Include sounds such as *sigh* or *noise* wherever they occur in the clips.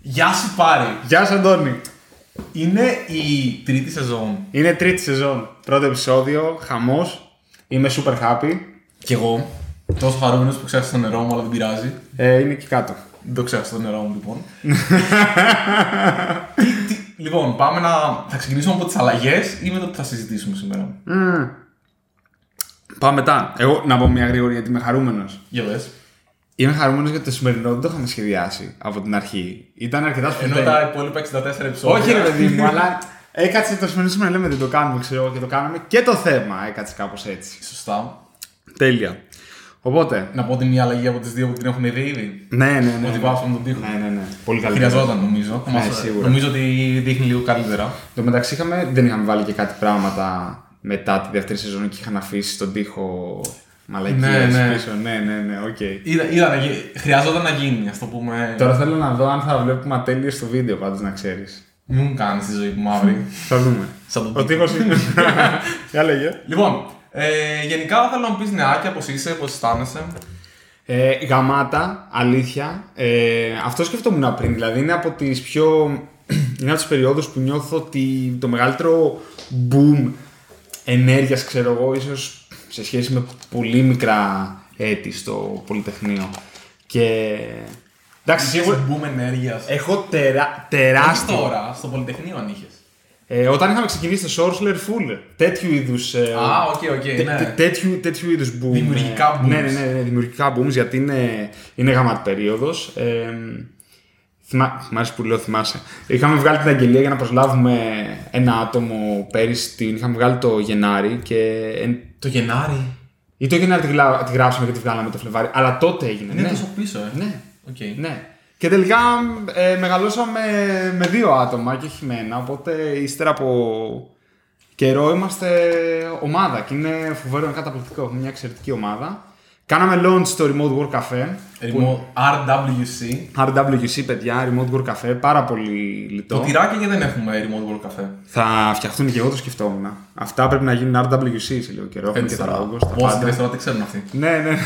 Γεια σου Πάρη. Γεια σου Αντώνη. Είναι η τρίτη σεζόν. Είναι τρίτη σεζόν. Πρώτο επεισόδιο, χαμός. Είμαι super happy. Κι εγώ. Τόσο χαρούμενος που ξέχασα το νερό μου, αλλά δεν πειράζει. Ε, είναι εκεί κάτω. Δεν το ξέχασα το νερό μου, λοιπόν. *laughs* τι, τι, λοιπόν, πάμε να. Θα ξεκινήσουμε από τις αλλαγές ή με το τι θα συζητήσουμε σήμερα; Mm. Πάμε μετά. Εγώ να πω μια γρήγορη γιατί είμαι χαρούμενος. Για δες. Είμαι χαρούμενος γιατί το σημερινό δεν το είχαμε σχεδιάσει από την αρχή. Ήταν αρκετά Ενώ σπουδαίο. τα υπόλοιπα 64 επεισόδια. Όχι ρε παιδί μου, αλλά έκατσε το σημερινό σήμερα λέμε δεν το κάνουμε, ξέρω εγώ, και το κάναμε και το θέμα έκατσε κάπως έτσι. Σωστά. Τέλεια. Οπότε, Να πω ότι μια αλλαγή από τις δύο που την έχουμε δει ήδη. ναι, ναι, ναι. Ότι ναι. βάσαμε τον τοίχο. Ναι, ναι, ναι. Πολύ καλή. Χρειαζόταν νομίζω. Ναι, Μας- σίγουρα. Νομίζω ότι δείχνει λίγο καλύτερα. Εν τω μεταξύ είχαμε, δεν είχαμε βάλει και κάτι πράγματα μετά τη δεύτερη σεζόν και είχαν αφήσει τον τοίχο μαλακίες Ναι, ναι. πίσω. Ναι, ναι, ναι, οκ. Είδα, είδα να γι- χρειαζόταν να γίνει, ας το πούμε. Τώρα θέλω να δω αν θα βλέπουμε ατέλειες στο βίντεο πάντως να ξέρεις. Μην μου κάνει τη ζωή μου μαύρη. Θα δούμε. Σαν τον Ο τείχος είναι. *laughs* Για λέγε. λοιπόν, ε, γενικά θέλω να μου πεις νεάκια πώς είσαι, πώς αισθάνεσαι. Ε, γαμάτα, αλήθεια. Ε, αυτό σκεφτόμουν πριν. Δηλαδή είναι από τις πιο. *clears throat* είναι από τις περιόδους που νιώθω ότι το μεγαλύτερο boom ενέργειας, ξέρω εγώ, ίσως σε σχέση με πολύ μικρά έτη στο Πολυτεχνείο. Και. Εντάξει, σίγουρα. Είσαι boom ενέργειας. Έχω τερά, Όχι τεράστιο. τώρα, στο Πολυτεχνείο αν είχες. Ε, όταν είχαμε ξεκινήσει το SourceLair full, τέτοιου είδους... ε, Α, OK, OK, τε- ναι. τε- τέτοιου, τέτοιου είδους boom. Δημιουργικά ε, booms. Ναι, ναι, ναι, ναι, δημιουργικά booms, γιατί είναι, είναι γαμάτη περίοδος. Ε, θυμά, μ' αρέσει που λέω θυμάσαι. Είχαμε βγάλει την αγγελία για να προσλάβουμε ένα άτομο πέρυσι, την είχαμε βγάλει το Γενάρη και... εν- Το Γενάρη; ή το Γενάρη τη, γλά- τη γράψαμε και τη βγάλαμε το Φλεβάρι, αλλά τότε έγινε. Είναι ναι. τόσο πίσω, ε. ναι. Οκ. Ναι. Και τελικά ε, μεγαλώσαμε με δύο άτομα και όχι με ένα. Οπότε ύστερα από καιρό είμαστε ομάδα και είναι φοβερό, είναι καταπληκτικό. Έχουμε μια εξαιρετική ομάδα. Κάναμε launch στο Remote Work Cafe. Remote RWC. RWC, παιδιά, Remote Work Cafe, πάρα πολύ λιτό. Το τυράκι και δεν έχουμε Remote World Cafe. Θα φτιαχτούν και εγώ το σκεφτόμουν. Αυτά πρέπει να γίνουν RWC σε λίγο καιρό. Έχουμε και τα logos, τα Πόσοι πάντα. ρεστοράν δεν ξέρουν αυτοί. Ναι, ναι.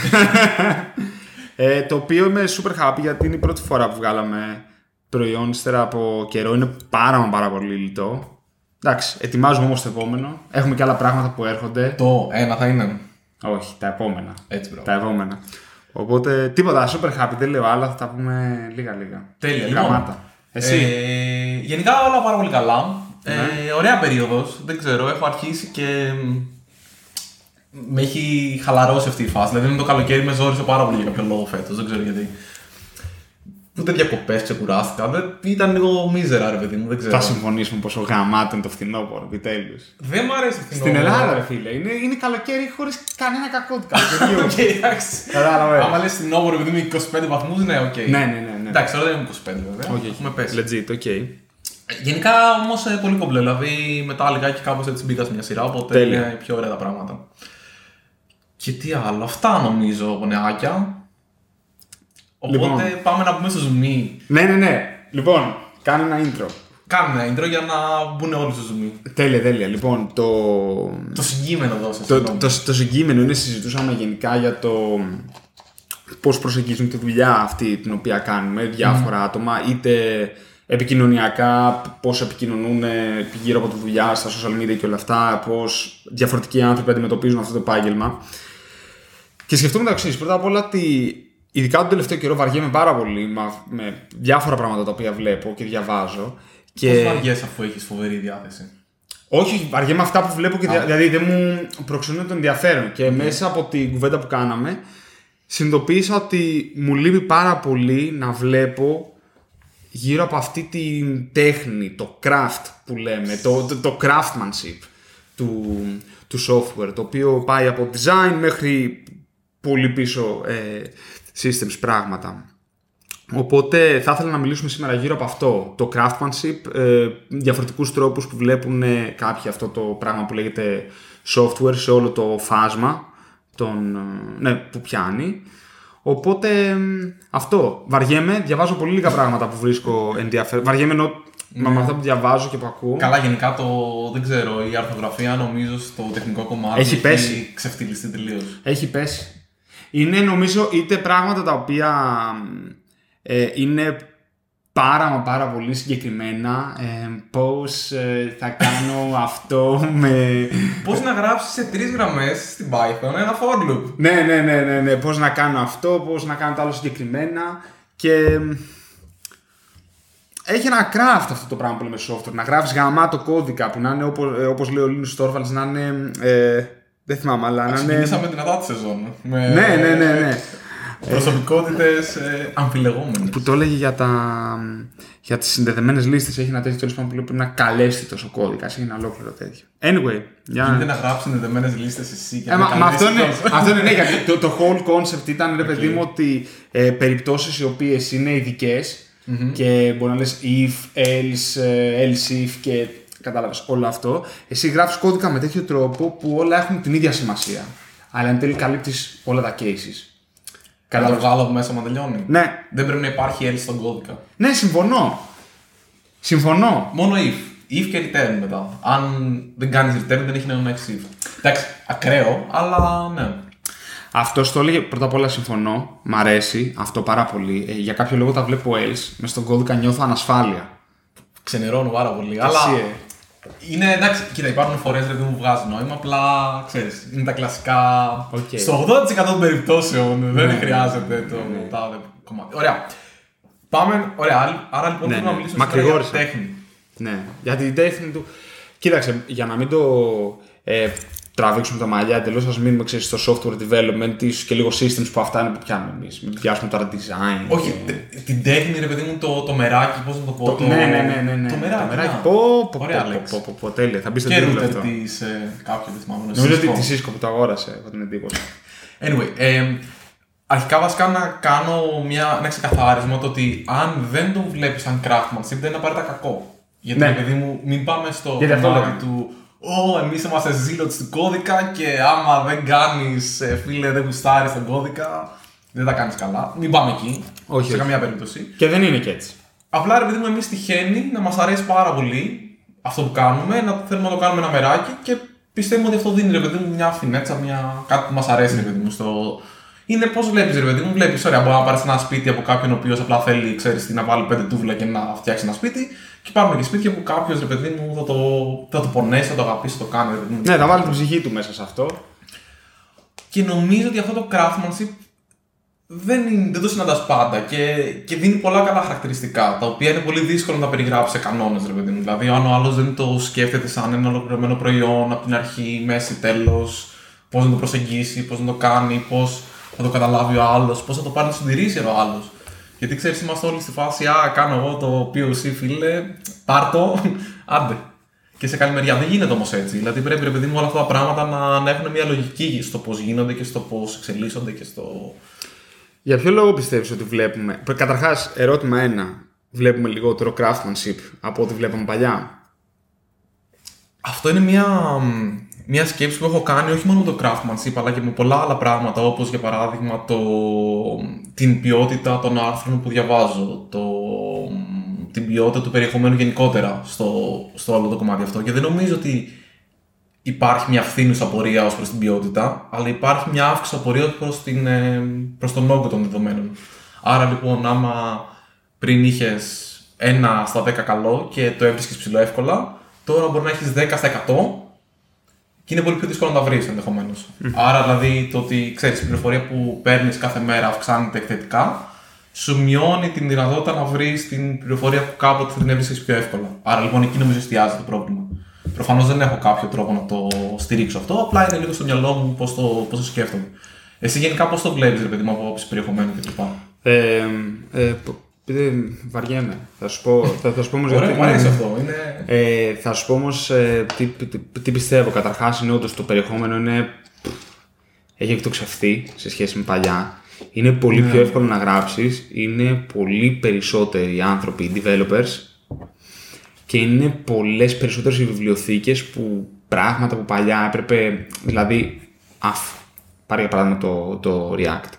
ε, το οποίο είμαι super happy γιατί είναι η πρώτη φορά που βγάλαμε προϊόν ύστερα από καιρό. Είναι πάρα μα πάρα πολύ λιτό. Εντάξει, ετοιμάζουμε όμως το επόμενο. Έχουμε και άλλα πράγματα που έρχονται. Το ένα θα είναι. Όχι, τα επόμενα. Έτσι, bro. Τα επόμενα. Οπότε τίποτα, super happy, δεν λέω άλλα, θα τα πούμε λίγα λίγα. Τέλεια, Γαμάτα. λοιπόν. Εσύ; Ε, γενικά όλα πάρα πολύ καλά. Ε, ωραία περίοδος. Δεν ξέρω, έχω αρχίσει και. μ, Με έχει χαλαρώσει αυτή η φάση. Δηλαδή, με το καλοκαίρι με ζόρισε πάρα πολύ για κάποιο λόγο φέτος. Δεν ξέρω γιατί. Ούτε διακοπές ξεκουράστηκα. Δεν, ήταν λίγο μίζερα, ρε παιδί μου. Δεν ξέρω. Θα συμφωνήσουμε πόσο γαμάτο είναι το φθινόπωρο, επιτέλους. Δεν μου αρέσει αυτή Στην Ελλάδα, ρε φίλε, είναι, είναι καλοκαίρι χωρίς κανένα κακό *laughs* του καλοκαιριού. Οκ, εντάξει. Κατάλαβε. Άμα λες στην Όβορο επειδή είμαι 25 βαθμούς, ναι, οκ. Ναι, ναι, ναι. ναι. Εντάξει, τώρα δεν είμαι 25 βέβαια. Όχι, Έχουμε πέσει. Legit, ok. Γενικά όμως πολύ κομπλέ. Δηλαδή μετά λιγάκι κάπως έτσι μπήκα σε μια σειρά. Οπότε Τέλεια. είναι πιο ωραία τα πράγματα. Και τι άλλο. Αυτά νομίζω από νεάκια. Οπότε Λοιπόν. πάμε να μπούμε στο ζουμί. Ναι, ναι, ναι. Λοιπόν, κάνω ένα intro. Κάνε ένα intro για να μπουν όλοι στο zoom. Τέλεια, τέλεια. Λοιπόν, το, Το συγκείμενο δώσε. το, συγγνώμη. το, το συγκείμενο είναι συζητούσαμε γενικά για το πώς προσεγγίζουν τη δουλειά αυτή την οποία κάνουμε διάφορα άτομα, είτε επικοινωνιακά, πώς επικοινωνούν γύρω από τη δουλειά, στα social media και όλα αυτά, πώς διαφορετικοί άνθρωποι αντιμετωπίζουν αυτό το επάγγελμα. Και σκεφτόμουν το εξής. Πρώτα απ' όλα ότι ειδικά τον τελευταίο καιρό βαριέμαι πάρα πολύ με, με διάφορα πράγματα τα οποία βλέπω και διαβάζω. Και... Πώς βαριέσαι αφού έχεις φοβερή διάθεση; Όχι, όχι, βαριέμαι αυτά που βλέπω και δια- δηλαδή δεν μου προξενούν το ενδιαφέρον. Και μέσα από την κουβέντα που κάναμε, συνειδητοποίησα ότι μου λείπει πάρα πολύ να βλέπω γύρω από αυτή την τέχνη, το craft που λέμε, το, το, το craftsmanship του, του software, το οποίο πάει από design μέχρι πολύ πίσω ε, systems πράγματα. Οπότε θα ήθελα να μιλήσουμε σήμερα γύρω από αυτό, το craftsmanship, ε, διαφορετικούς τρόπους που βλέπουν ε, κάποιοι αυτό το πράγμα που λέγεται software σε όλο το φάσμα τον, ε, ναι, που πιάνει. Οπότε μ, αυτό, βαριέμαι, διαβάζω πολύ λίγα πράγματα που βρίσκω ενδιαφέρον. Βαριέμαι ενώ με αυτά που διαβάζω και που ακούω. Καλά, γενικά το δεν ξέρω, η αρθογραφία νομίζω στο τεχνικό κομμάτι Έχει πέσει. ξεφτυλιστεί τελείως. Έχει πέσει. Είναι νομίζω είτε πράγματα τα οποία μ, ε, είναι πάρα μα πάρα πολύ συγκεκριμένα ε, πώς ε, θα κάνω *laughs* αυτό με... Πώς να γράψεις σε τρεις γραμμές στην Python ένα for loop. ναι, ναι, ναι, ναι, ναι, πώς να κάνω αυτό, πώς να κάνω το άλλο συγκεκριμένα. Και έχει ένα craft αυτό το πράγμα που λέμε software, να γράφεις γαμάτο κώδικα που να είναι όπως, ε, όπως λέει ο Linus Torvalds να είναι, ε, δεν θυμάμαι, αλλά να είναι... Ξεκινήσαμε δυνατά τη σεζόν. Με Ναι, ναι, ναι, ναι. Προσωπικότητες ε, αμφιλεγόμενες. που το έλεγε για, τα, για τις συνδεδεμένες λίστες, έχει ένα τέτοιο τέλος πάντων που λέει πρέπει να καλέσει τόσο κώδικα, έχει ένα ολόκληρο τέτοιο. Anyway, για... Γίνεται να γράψει συνδεδεμένες λίστες εσύ και Ε, να μα, μα αυτό, είναι, καλέσεις αυτό είναι, ναι, γιατί το, το whole concept ήταν, ρε παιδί μου, ότι ε, περιπτώσεις οι οποίες είναι ειδικές και μπορεί να λες if, else, ε, else if και κατάλαβες όλο αυτό. Εσύ γράφεις κώδικα με τέτοιο τρόπο που όλα έχουν την ίδια σημασία. Αλλά εν τέλει καλύπτεις όλα τα cases. Να το Κατάλαβες; βγάλω από μέσα μα τελειώνει. Ναι, Δεν πρέπει να υπάρχει L στον κώδικα. ναι, συμφωνώ. Συμφωνώ. Μόνο if. If και return μετά. Αν δεν κάνεις return, δεν έχει νόημα να έχεις if. Εντάξει, ακραίο, αλλά ναι. Αυτό το έλεγε πρώτα απ' όλα συμφωνώ. Μ' αρέσει αυτό πάρα πολύ. Ε, για κάποιο λόγο τα βλέπω else. Μες στον κώδικα νιώθω ανασφάλεια. Ξενερώνω πάρα πολύ. Εσύ, αλλά ε. Είναι εντάξει, κοίτα, υπάρχουν φορές που μου βγάζει νόημα. Απλά ξέρεις, είναι τα κλασικά. Οκ. Στο 80% των περιπτώσεων δεν Ναι. χρειάζεται το Ναι. τάδε κομμάτι. Ωραία. Πάμε. Ωραία. άρα- Άρα λοιπόν Ναι, θέλουμε ναι. να μιλήσουμε σήμερα Μακρηγόρησα. για τέχνη. Ναι, για την τέχνη του. Κοίταξε, για να μην το ε, τραβήξουμε τα μαλλιά εντελώς, ας μείνουμε ξέρεις, στο software development, ίσως και λίγο systems που αυτά είναι που πιάνουμε εμείς. Μην πιάσουμε τώρα design. Όχι, και- τε- την τέχνη, ρε παιδί μου, το, το μεράκι, πώς να το πω. Το, ναι, ναι, ναι, ναι, ναι. Το μεράκι. να. Πω, πω, πω, Ωραία πω, λέξη. πω, πω, πω, τέλεια. Θα μπεις στο Και τίτλο router αυτό. της. Ε, κάποιο δεν θυμάμαι. Νομίζω ότι Cisco. τη Cisco που το αγόρασε, έχω την εντύπωση. Anyway, ε, αρχικά βασικά να κάνω μια, ένα ξεκαθάρισμα το ότι αν δεν το βλέπεις σαν craftsmanship δεν είναι απαραίτητα κακό. Γιατί Ναι. ρε παιδί μου, μην πάμε στο Γιατί αυτό κομμάτι λέγαμε. του Ω, εμείς είμαστε ζήλωτοι του κώδικα και άμα δεν κάνεις, φίλε, δεν γουστάρεις τον κώδικα, δεν τα κάνεις καλά. Μην πάμε εκεί. Όχι, σε όχι. καμία περίπτωση. Και δεν είναι και έτσι. Απλά ρε παιδί μου, εμείς τυχαίνει να μας αρέσει πάρα πολύ αυτό που κάνουμε, να θέλουμε να το κάνουμε ένα μεράκι και πιστεύουμε ότι αυτό δίνει ρε παιδί μου μια φινέτσα, μια... κάτι που μας αρέσει ρε παιδί μου. Στο... Είναι πώς βλέπεις ρε παιδί μου, βλέπεις, ωραία, μπορεί να πάρεις ένα σπίτι από κάποιον ο οποίος απλά θέλει, ξέρεις τι, να βάλει πέντε τούβλα και να φτιάξει ένα σπίτι. Και υπάρχουν και σπίτια που κάποιος ρε παιδί μου θα το, θα το πονέσει, θα το αγαπήσει, θα το κάνει ρε παιδί μου. Ναι, θα βάλει την ψυχή του μέσα σε αυτό. Και νομίζω ότι αυτό το craftsmanship δεν, είναι, δεν το συναντάς πάντα και, και δίνει πολλά καλά χαρακτηριστικά, τα οποία είναι πολύ δύσκολο να τα περιγράψεις σε κανόνες, ρε παιδί μου. Δηλαδή, αν ο άλλος δεν το σκέφτεται σαν ένα ολοκληρωμένο προϊόν από την αρχή, μέση, τέλος, πώς να το προσεγγίσει, πώς να το κάνει, πώς θα το καταλάβει ο άλλος, πώς θα το πάρει να συντηρήσει ο άλλος. Γιατί ξέρεις, είμαστε όλοι στη φάση, Α, κάνω εγώ το POC, φίλε, πάρ το, *laughs* άντε. Και σε καλή μεριά. Δεν γίνεται όμως έτσι. Δηλαδή πρέπει, ρε παιδί μου, όλα αυτά τα πράγματα να, να έχουν μια λογική στο πώς γίνονται και στο πώς εξελίσσονται και στο. Για ποιο λόγο πιστεύεις ότι βλέπουμε. Καταρχάς, ερώτημα ένα. Βλέπουμε λιγότερο craftsmanship από ό,τι βλέπαμε παλιά; Αυτό είναι μια, μια σκέψη που έχω κάνει όχι μόνο με το craftsmanship αλλά και με πολλά άλλα πράγματα όπως για παράδειγμα το, την ποιότητα των άρθρων που διαβάζω, το, την ποιότητα του περιεχομένου γενικότερα στο, στο όλο το κομμάτι αυτό και δεν νομίζω ότι υπάρχει μια φθήνουσα πορεία ως προς την ποιότητα αλλά υπάρχει μια αύξηση πορεία ως προς, την, ε, προς τον όγκο των δεδομένων. Άρα λοιπόν άμα πριν είχες ένα στα 10 καλό και το έβρισκες ψηλό εύκολα, τώρα μπορεί να έχεις 10 στα 100 και είναι πολύ πιο δύσκολο να τα βρεις ενδεχομένως. Άρα δηλαδή το ότι ξέρεις την πληροφορία που παίρνεις κάθε μέρα αυξάνεται εκθετικά, σου μειώνει την δυνατότητα να βρεις την πληροφορία που κάποτε θα την έβρισκε πιο εύκολα. Άρα λοιπόν εκεί νομίζω εστιάζει το πρόβλημα. Προφανώς δεν έχω κάποιο τρόπο να το στηρίξω αυτό, απλά είναι λίγο στο μυαλό μου πώς το, πώς το σκέφτομαι. Εσύ γενικά πώς το βλέπεις, ρε παιδί μου, από άποψη περιεχομένου κλπ. Ε, ε, π- επειδή βαριέμαι. Θα σου πω, θα, θα σου πω όμως Ωραία, γιατί- μου αρέσει αυτό. Είναι... Ε, θα σου πω όμως τι, τι, τι πιστεύω. Καταρχάς, είναι όντως το περιεχόμενο είναι. έχει εκτοξευθεί σε σχέση με παλιά. Είναι πολύ πιο εύκολο να γράψεις. Είναι πολύ περισσότεροι άνθρωποι developers και είναι πολλές περισσότερες οι βιβλιοθήκες που πράγματα που παλιά έπρεπε. Δηλαδή, αφ, πάρε για παράδειγμα το, το React.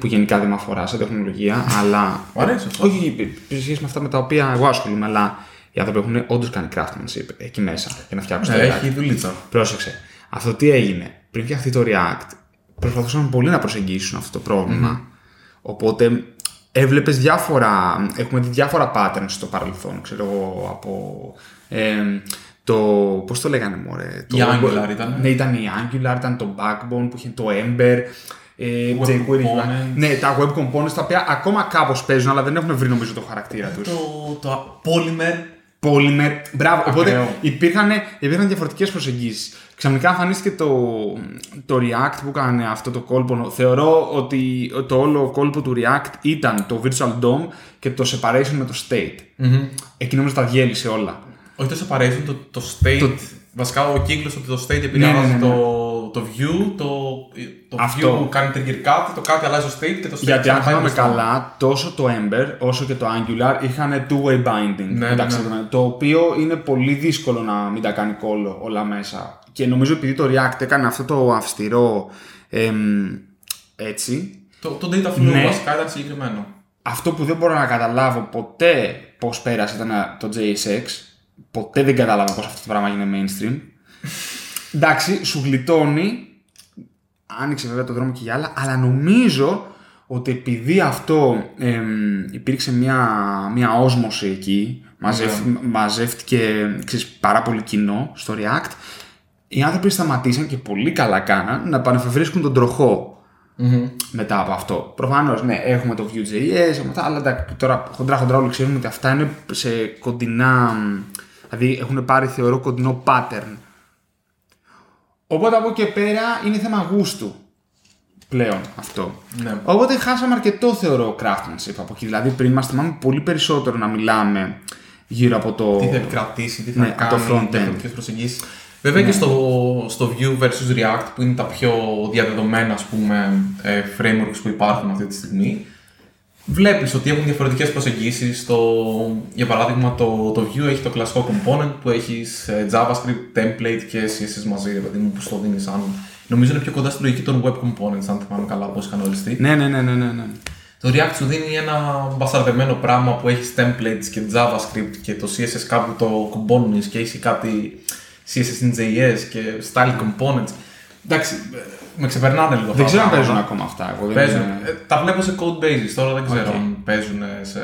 Που γενικά δεν με αφορά σε τεχνολογία, *laughs* αλλά. Μου αρέσει αυτό. Όχι σε σχέση με αυτά με τα οποία εγώ ασχολούμαι, αλλά οι άνθρωποι έχουν όντως κάνει craftsmanship εκεί μέσα για να φτιάξουν το Ναι, React. έχει δουλίτσα. Πρόσεξε. Αυτό τι έγινε. Πριν φτιαχτεί το React, προσπαθούσαν πολύ να προσεγγίσουν αυτό το προβλημα Οπότε έβλεπες διάφορα, έχουμε δει διάφορα patterns στο παρελθόν, ξέρω εγώ, από ε, το, πώς το λέγανε μωρέ, το, Η Angular ήταν. Ναι, ήταν η Angular, ήταν το Backbone που είχε το Ember, ε, Web jQuery, components. ναι, τα web components τα οποία ακόμα κάπως παίζουν, αλλά δεν έχουν βρει νομίζω το χαρακτήρα τους. Το, το Polymer. Polymer. Μπράβο. Οπότε Ακραίο. υπήρχαν, υπήρχαν διαφορετικές προσεγγίσεις. Ξαφνικά εμφανίστηκε το, το React που έκανε αυτό το κόλπο. Θεωρώ ότι το όλο κόλπο του React ήταν το Virtual DOM και το separation με το state. Εκεί νομίζω τα διέλυσε όλα. Όχι το separation, το, το state. Βασικά ο κύκλος ότι το state επηρεάζει ναι, ναι, ναι. Το, το view, το, το Αυτό. view που κάνει trigger κάτι, το κάτι αλλάζει το state και το state Γιατί αν ξαναπάει θυμάμαι μπροστά. καλά, τόσο το Ember όσο και το Angular είχαν two-way binding. Ναι, μεταξύ ναι, των- Το οποίο είναι πολύ δύσκολο να μην τα κάνει κόλλο όλα μέσα. Και νομίζω επειδή το React έκανε αυτό το αυστηρό εμ, έτσι, Το, το data flow Ναι. βασικά ήταν συγκεκριμένο. αυτό που δεν μπορώ να καταλάβω ποτέ πώς πέρασε ήταν το JSX. Ποτέ δεν κατάλαβα πώς αυτό το πράγμα έγινε mainstream. Εντάξει, σου γλιτώνει. Άνοιξε βέβαια το δρόμο και για άλλα, αλλά νομίζω ότι επειδή αυτό εμ, υπήρξε μια, μια όσμωση εκεί, μαζευ, μαζεύτηκε ξέρεις, πάρα πολύ κοινό στο React, οι άνθρωποι σταματήσαν και πολύ καλά κάναν να πανεφευρίσκουν τον τροχό μετά από αυτό. Προφανώς, ναι, έχουμε το Vue.js, έχουμε αυτά, αλλά εντάξει, τώρα χοντρά χοντρά όλοι ξέρουμε ότι αυτά είναι σε κοντινά. Δηλαδή έχουν πάρει θεωρώ κοντινό pattern. Οπότε από εκεί και πέρα είναι θέμα γούστου πλέον αυτό. Ναι. Οπότε χάσαμε αρκετό θεωρώ craftsmanship από εκεί. Δηλαδή πριν μα θυμάμαι πολύ περισσότερο να μιλάμε γύρω από το. Τι θα επικρατήσει, τι θα Ναι, κάνει, το front-end. διαφορετικέ προσεγγίσεις. Βέβαια και στο, στο Vue versus React που είναι τα πιο διαδεδομένα ας πούμε, ε, frameworks που υπάρχουν αυτή τη στιγμή βλέπεις ότι έχουν διαφορετικές προσεγγίσεις. Το, για παράδειγμα το, το Vue έχει το κλασικό component που έχεις ε, JavaScript, template και CSS μαζί, ρε παιδί μου, που στο δίνεις σαν... Νομίζω είναι πιο κοντά στη λογική των web components, αν θυμάμαι καλά πώς είχαν οριστεί. Ναι, ναι, ναι, ναι, ναι. ναι. Το React σου δίνει ένα μπασταρδεμένο πράγμα που έχεις templates και JavaScript και το CSS κάπου το κουμπώνεις και έχει κάτι CSS in JS και styled components. Εντάξει, ε, με ξεπερνάνε λίγο Δεν αυτά ξέρω αν τα παίζουν πράγματα. ακόμα αυτά. Εγώ δεν Παίζουν. είμαι- Ε, τα βλέπω σε code bases, τώρα δεν ξέρω Οκ. αν παίζουν σε...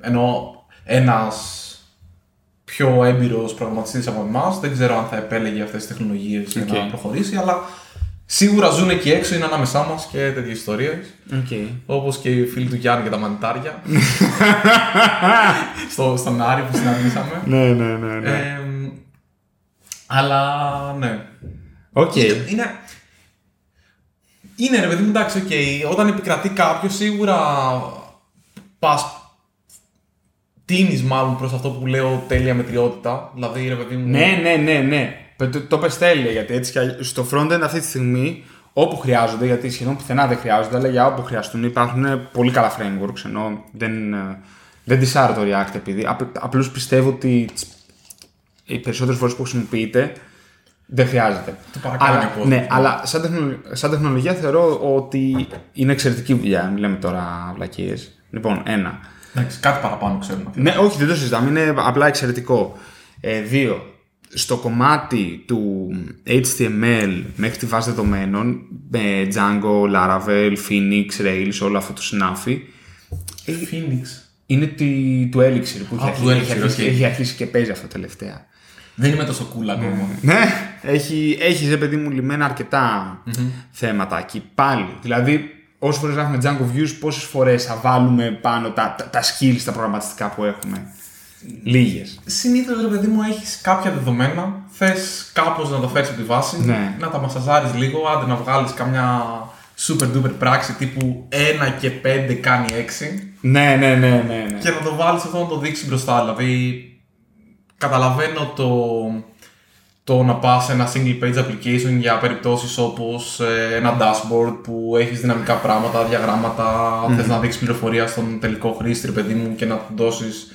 Ενώ ένας πιο έμπειρος προγραμματιστής από εμάς, δεν ξέρω αν θα επέλεγε αυτές τις τεχνολογίες για να Οκ. προχωρήσει, αλλά σίγουρα ζουν εκεί έξω, είναι ανάμεσά μας και τέτοιες ιστορίες. Οκ. Όπως και οι φίλοι του Γιάννη για τα μανιτάρια. *laughs* στο, στον Άρη που συναντήσαμε. Ναι, ναι, ναι. ναι. Ε, αλλά ναι. Οκ. Είναι. Είναι ρε παιδί μου, εντάξει, οκ. Όταν επικρατεί κάποιος, σίγουρα πας. Τείνεις μάλλον προς αυτό που λέω τέλεια μετριότητα. Δηλαδή, ρε παιδί μου. Ναι, ναι, ναι, ναι. Το, το, το πες τέλεια γιατί έτσι κι αλλιώς- στο frontend αυτή τη στιγμή όπου χρειάζονται, γιατί σχεδόν πουθενά δεν χρειάζονται, αλλά για όπου χρειαστούν υπάρχουν πολύ καλά frameworks ενώ δεν, ε, δεν δισάρω το React επειδή απ, απλώς πιστεύω ότι τις- οι περισσότερες φορές που χρησιμοποιείται δεν χρειάζεται. Το παρακάνει αλλά, υπόθεση. ναι, αλλά σαν, τεχνο- σαν τεχνολογία θεωρώ ότι είναι εξαιρετική δουλειά. Μην λέμε τώρα βλακίες. Λοιπόν, ένα. Εντάξει, κάτι παραπάνω ξέρουμε. Ναι, όχι, δεν το συζητάμε. Είναι απλά εξαιρετικό. Ε, δύο. Στο κομμάτι του HTML μέχρι τη βάση δεδομένων με Django, Laravel, Phoenix, Rails, όλο αυτό το συνάφι Phoenix. είναι τη, του Elixir που Α, έχει, του αρχίσει, έχει, Elixir, αρχίσει, οκ. έχει αρχίσει και παίζει αυτό τελευταία. Δεν είμαι τόσο cool ακόμα. Ναι, έχει, έχεις ρε παιδί μου λυμμένα αρκετά θέματα εκεί πάλι. Δηλαδή, όσες φορές γράφουμε Django Views, πόσες φορές θα βάλουμε πάνω τα, τα, τα skills, τα προγραμματιστικά που έχουμε; Λίγες. Συνήθως, ρε παιδί μου, έχεις κάποια δεδομένα. Θες κάπως να τα φέρεις από τη βάση, Ναι. να τα μασαζάρεις λίγο, άντε να βγάλεις καμιά super duper πράξη τύπου 1 και 5 κάνει 6 Ναι, ναι, ναι, ναι. ναι. και να το βάλεις αυτό να το δείξει μπροστά. Δηλαδή, καταλαβαίνω το, το να πας σε ένα single page application για περιπτώσεις όπως ένα dashboard που έχεις δυναμικά πράγματα, διαγράμματα, θες να δείξει πληροφορία στον τελικό χρήστη, ρε παιδί μου, και να του δώσεις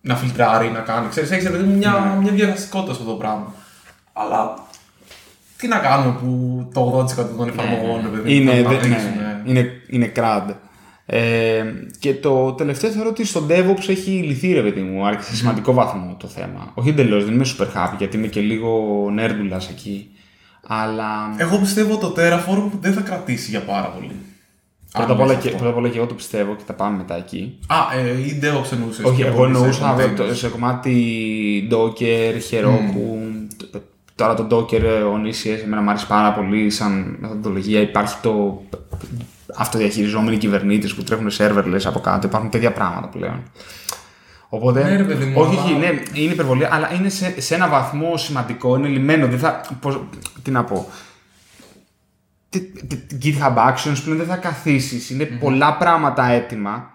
να φιλτράρει, να κάνει. Ξέρεις, έχεις ρε παιδί μου μια, μια διαδραστικότητα σε αυτό το πράγμα. Αλλά τι να κάνουμε που το 80% των εφαρμογών, ρε παιδί μου, Είναι, θα τα δε- δείξουν, ναι, ε. είναι, είναι crud. Ε, και το τελευταίο θεωρώ ότι στο DevOps έχει λυθεί ρε παιδί μου, άρχισε σε σημαντικό βαθμό το θέμα. Όχι εντελώς, δεν είμαι super happy γιατί είμαι και λίγο νέρντουλας εκεί. Αλλά. Εγώ πιστεύω το Terraform δεν θα κρατήσει για πάρα πολύ. Πρώτα απ' όλα μέσα και, αυτό. πρώτα απ' όλα και εγώ το πιστεύω και θα πάμε μετά εκεί. Α, ε, ή DevOps εννοούσες. Όχι, και εγώ πολύ σε εννοούσα containers. το- σε κομμάτι Docker, Heroku. τ- Τώρα το Docker, ε, ο ECS, εμένα μου αρέσει πάρα πολύ σαν μεθοδολογία. Υπάρχει το αυτοδιαχειριζόμενοι κυβερνήτες που τρέχουν serverless από κάτω. Υπάρχουν τέτοια πράγματα πλέον. Οπότε. Ναι, ρε παιδί μου, όχι, αλλά- όχι, ναι, είναι υπερβολή, αλλά είναι σε, σε ένα βαθμό σημαντικό, είναι λιμένο. Δεν θα. Πώς, τι να πω. Τι- τι- GitHub Actions πλέον δεν θα καθίσεις. Είναι πολλά πράγματα έτοιμα.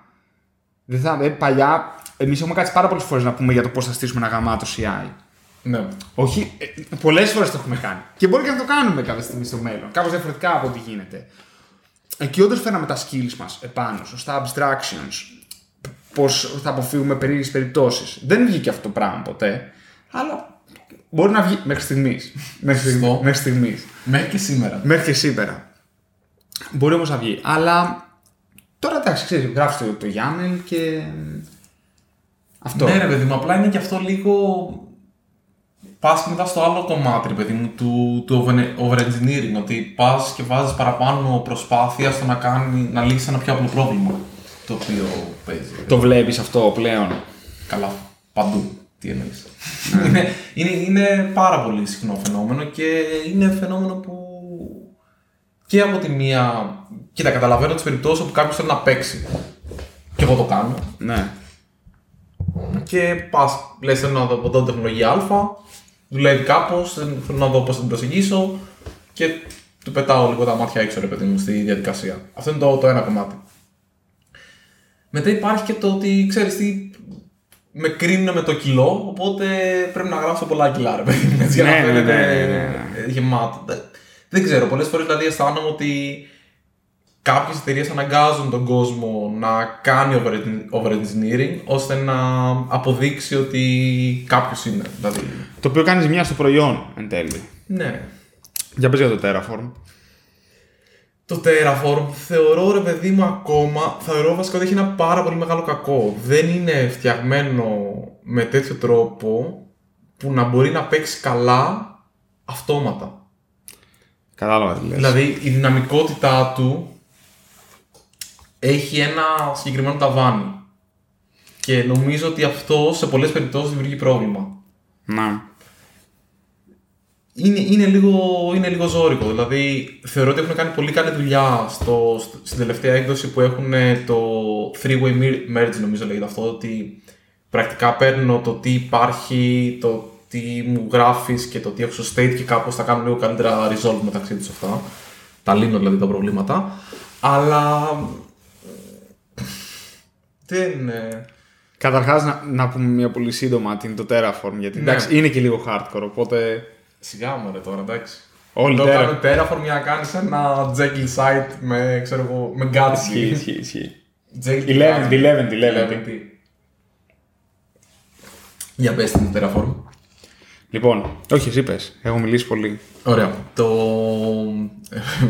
Δεν θα, ε, παλιά, εμείς έχουμε κάτσει πάρα πολλές φορές να πούμε για το πώς θα στήσουμε ένα γαμάτο CI. Ναι. Όχι, ε, πολλές φορές το έχουμε κάνει. Και μπορεί και να το κάνουμε κάποια στιγμή στο μέλλον. Κάπως διαφορετικά από ό,τι γίνεται. Εκεί όντως φέραμε τα skills μας επάνω, σωστά abstractions. Πώς θα αποφύγουμε περίεργες περιπτώσεις. Δεν βγήκε αυτό το πράγμα ποτέ. Αλλά μπορεί να βγει μέχρι στιγμής. *laughs* μέχρι Σωστό. μέχρι στιγμής. Μέχρι και σήμερα. Μέχρι και σήμερα. Μπορεί όμως να βγει. Αλλά τώρα εντάξει, ξέρεις, γράφει το, το YAML και. Αυτό. Ναι, ρε παιδί μου, απλά είναι και αυτό λίγο. Πας και μετά στο άλλο κομμάτι, ρε παιδί μου, του, του over- over-engineering. Ότι πας και βάζεις παραπάνω προσπάθεια στο να, κάνει, να λύσεις ένα πιο απλό πρόβλημα. Το οποίο παίζει. Το βλέπεις αυτό πλέον; Καλά, παντού. Τι εννοείς. είναι, είναι, είναι πάρα πολύ συχνό φαινόμενο και είναι φαινόμενο που και από τη μία. Κοίτα, καταλαβαίνω τις περιπτώσεις όπου κάποιος θέλει να παίξει. Και εγώ το κάνω. Ναι. Και πας, λες: Θέλω να δω από τότε τεχνολογία Α, δουλεύει κάπως, θέλω να δω πώς θα την προσεγγίσω και του πετάω λίγο τα μάτια έξω, ρε παιδί μου, στη διαδικασία. Αυτό είναι το, το ένα κομμάτι. Μετά υπάρχει και το ότι ξέρεις τι, με κρίνουν με το κιλό, οπότε πρέπει να γράψω πολλά κιλά, ρε παιδί μου, έτσι, για Ναι, να ναι, φαίνεται ναι, ναι, ναι. ε, γεμάτο. Δεν- Δεν ξέρω, πολλές φορές δηλαδή αισθάνομαι ότι κάποιες εταιρείες αναγκάζουν τον κόσμο να κάνει over- over-engineering ώστε να αποδείξει ότι κάποιος είναι. Δηλαδή, Το οποίο κάνει μια στο προϊόν εν τέλει. ναι. Για πες για το Terraform. Το Terraform θεωρώ ρε παιδί μου ακόμα, θεωρώ βασικά ότι έχει ένα πάρα πολύ μεγάλο κακό. Δεν είναι φτιαγμένο με τέτοιο τρόπο που να μπορεί να παίξει καλά αυτόματα. Κατάλαβα τι λες. Δηλαδή η δυναμικότητά του έχει ένα συγκεκριμένο ταβάνι. Και νομίζω ότι αυτό σε πολλές περιπτώσεις δημιουργεί πρόβλημα. Να. Είναι, είναι, λίγο, είναι λίγο ζώρικο. Δηλαδή θεωρώ ότι έχουν κάνει πολύ καλή δουλειά στο, στο- στην τελευταία έκδοση που έχουν το three-way mir- merge νομίζω λέγεται αυτό. Ότι πρακτικά παίρνω το τι υπάρχει, το τι μου γράφεις και το τι έχω στο state και κάπως θα κάνω λίγο καλύτερα resolve μεταξύ τους αυτά. Τα λύνω δηλαδή τα προβλήματα. Αλλά δεν... ε, Καταρχάς, να, να πούμε μια πολύ σύντομα την το Terraform. Γιατί Ναι. εντάξει, είναι και λίγο hardcore. Οπότε. Σιγά μου ρε τώρα, εντάξει. Όλοι Το Terra- κάνω Terraform για να κάνεις ένα Jekyll site με, ξέρω εγώ, με Gatsby. Ισχύει, ισχύει, ισχύει. Jekyll 11, Gatsby. 11, 11. 11. Για πες την Terraform. Λοιπόν, όχι, εσύ πες. Έχω μιλήσει πολύ. Ωραία. Το...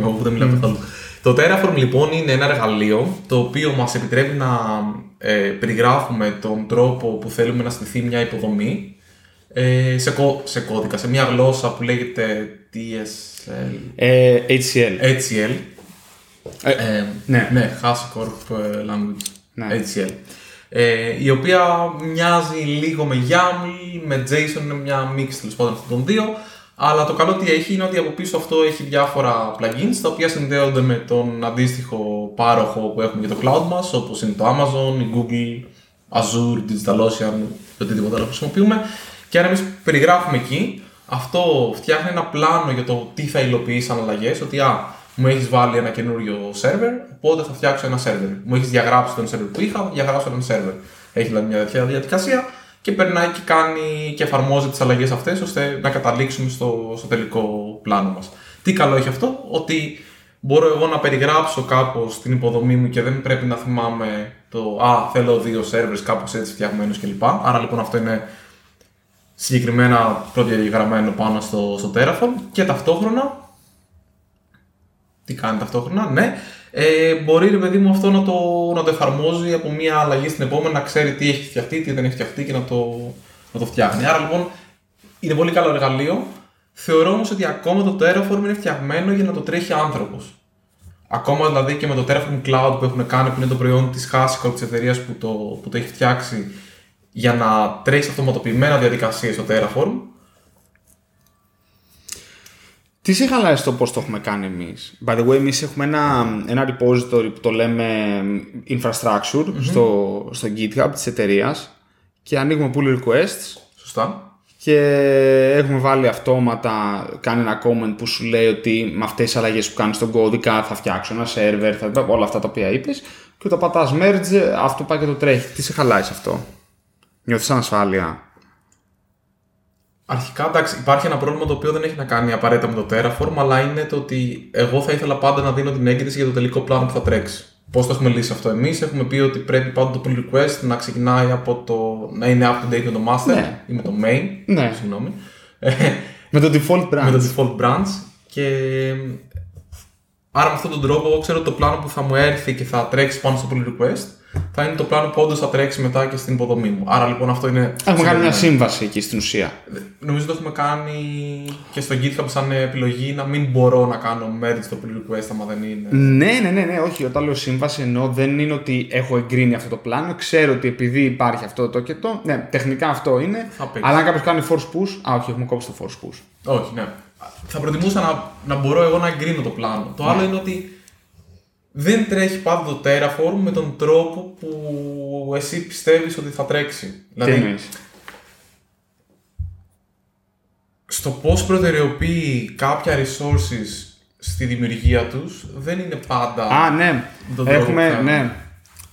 Εγώ δεν μιλάω καθόλου. Το Terraform λοιπόν είναι ένα εργαλείο το οποίο μας επιτρέπει να ε, περιγράφουμε τον τρόπο που θέλουμε να στηθεί μια υποδομή ε, σε, κω- σε κώδικα, σε μια γλώσσα που λέγεται TSL, Ε, HCL. HCL. Ε, Ε, ναι. ναι, HashiCorp ε, Language. Ναι. HCL. Ε, η οποία μοιάζει λίγο με YAML, με JSON, είναι μια mix τέλος πάντων αυτών των δύο. Αλλά το καλό τι έχει είναι ότι από πίσω αυτό έχει διάφορα plugins τα οποία συνδέονται με τον αντίστοιχο πάροχο που έχουμε για το cloud μας όπως είναι το Amazon, η Google, Azure, DigitalOcean, οτιδήποτε άλλο χρησιμοποιούμε. Και αν εμείς περιγράφουμε εκεί, αυτό φτιάχνει ένα πλάνο για το τι θα υλοποιήσει σαν αλλαγές. Ότι α, μου έχεις βάλει ένα καινούριο server, οπότε θα φτιάξω ένα server. Μου έχεις διαγράψει τον server που είχα, θα διαγράψω έναν server. Έχει δηλαδή μια τέτοια διαδικασία και περνάει και κάνει και εφαρμόζει τις αλλαγές αυτές ώστε να καταλήξουμε στο, στο τελικό πλάνο μας. Τι καλό έχει αυτό, ότι μπορώ εγώ να περιγράψω κάπως την υποδομή μου και δεν πρέπει να θυμάμαι το Α, θέλω δύο servers κάπως έτσι φτιαγμένους κλπ. Άρα λοιπόν αυτό είναι συγκεκριμένα προδιαγραμμένο πάνω στο, στο Terraform και ταυτόχρονα. Τι κάνει ταυτόχρονα, ναι. Ε, μπορεί ρε παιδί μου αυτό να το, να το εφαρμόζει από μία αλλαγή στην επόμενη, να ξέρει τι έχει φτιαχτεί, τι δεν έχει φτιαχτεί και να το, να το φτιάχνει. Άρα λοιπόν είναι πολύ καλό εργαλείο. Θεωρώ όμως ότι ακόμα το Terraform είναι φτιαγμένο για να το τρέχει άνθρωπος. Ακόμα δηλαδή και με το Terraform Cloud που έχουν κάνει, που είναι το προϊόν της Haskell της εταιρείας που, το, που το έχει φτιάξει για να τρέχει αυτοματοποιημένα διαδικασίες στο Terraform. Τις σε χαλάει το πώς το έχουμε κάνει εμείς. By the way, εμείς έχουμε ένα, ένα repository που το λέμε infrastructure στο, στο GitHub της εταιρείας και ανοίγουμε pull requests. Σωστά. Και έχουμε βάλει αυτόματα, κάνει ένα comment που σου λέει ότι με αυτές τις αλλαγές που κάνεις στον κώδικα θα φτιάξω ένα server, θα, όλα αυτά τα οποία είπες. Και όταν πατάς merge, αυτό πάει και το τρέχει. Τις σε χαλάει αυτό. Νιώθεις ανασφάλεια. Αρχικά, εντάξει, υπάρχει ένα πρόβλημα το οποίο δεν έχει να κάνει απαραίτητα με το Terraform, αλλά είναι το ότι εγώ θα ήθελα πάντα να δίνω την έγκριση για το τελικό πλάνο που θα τρέξει. Πώς το έχουμε λύσει αυτό εμείς, έχουμε πει ότι πρέπει πάντα το pull request να ξεκινάει από το. να είναι up to date με το master Ναι. ή με το main. Ναι. Συγγνώμη. Με το default branch. με το default branch. Και άρα με αυτόν τον τρόπο, εγώ ξέρω ότι το πλάνο που θα μου έρθει και θα τρέξει πάνω στο pull request θα είναι το πλάνο που όντως θα τρέξει μετά και στην υποδομή μου. Άρα λοιπόν αυτό είναι. Έχουμε κάνει μια σύμβαση εκεί στην ουσία. Νομίζω το έχουμε κάνει και στο GitHub σαν επιλογή να μην μπορώ να κάνω merge στο pull request άμα δεν είναι. Ναι, ναι, ναι, ναι, όχι. Όταν λέω σύμβαση εννοώ δεν είναι ότι έχω εγκρίνει αυτό το πλάνο. Ξέρω ότι επειδή υπάρχει αυτό το και το. Ναι, τεχνικά αυτό είναι. Θα παίξεις. Αλλά αν κάποιος κάνει force push. Α, όχι, έχουμε κόψει το force push. Όχι, ναι. Θα προτιμούσα να, να μπορώ εγώ να εγκρίνω το πλάνο. Το άλλο είναι ότι δεν τρέχει πάντα το Terraform με τον τρόπο που εσύ πιστεύεις ότι θα τρέξει. Τι εννοείς; στο πώς προτεραιοποιεί κάποια resources στη δημιουργία τους δεν είναι πάντα... Α, ναι. με τον τρόπο Έχουμε, που θέλουμε. ναι.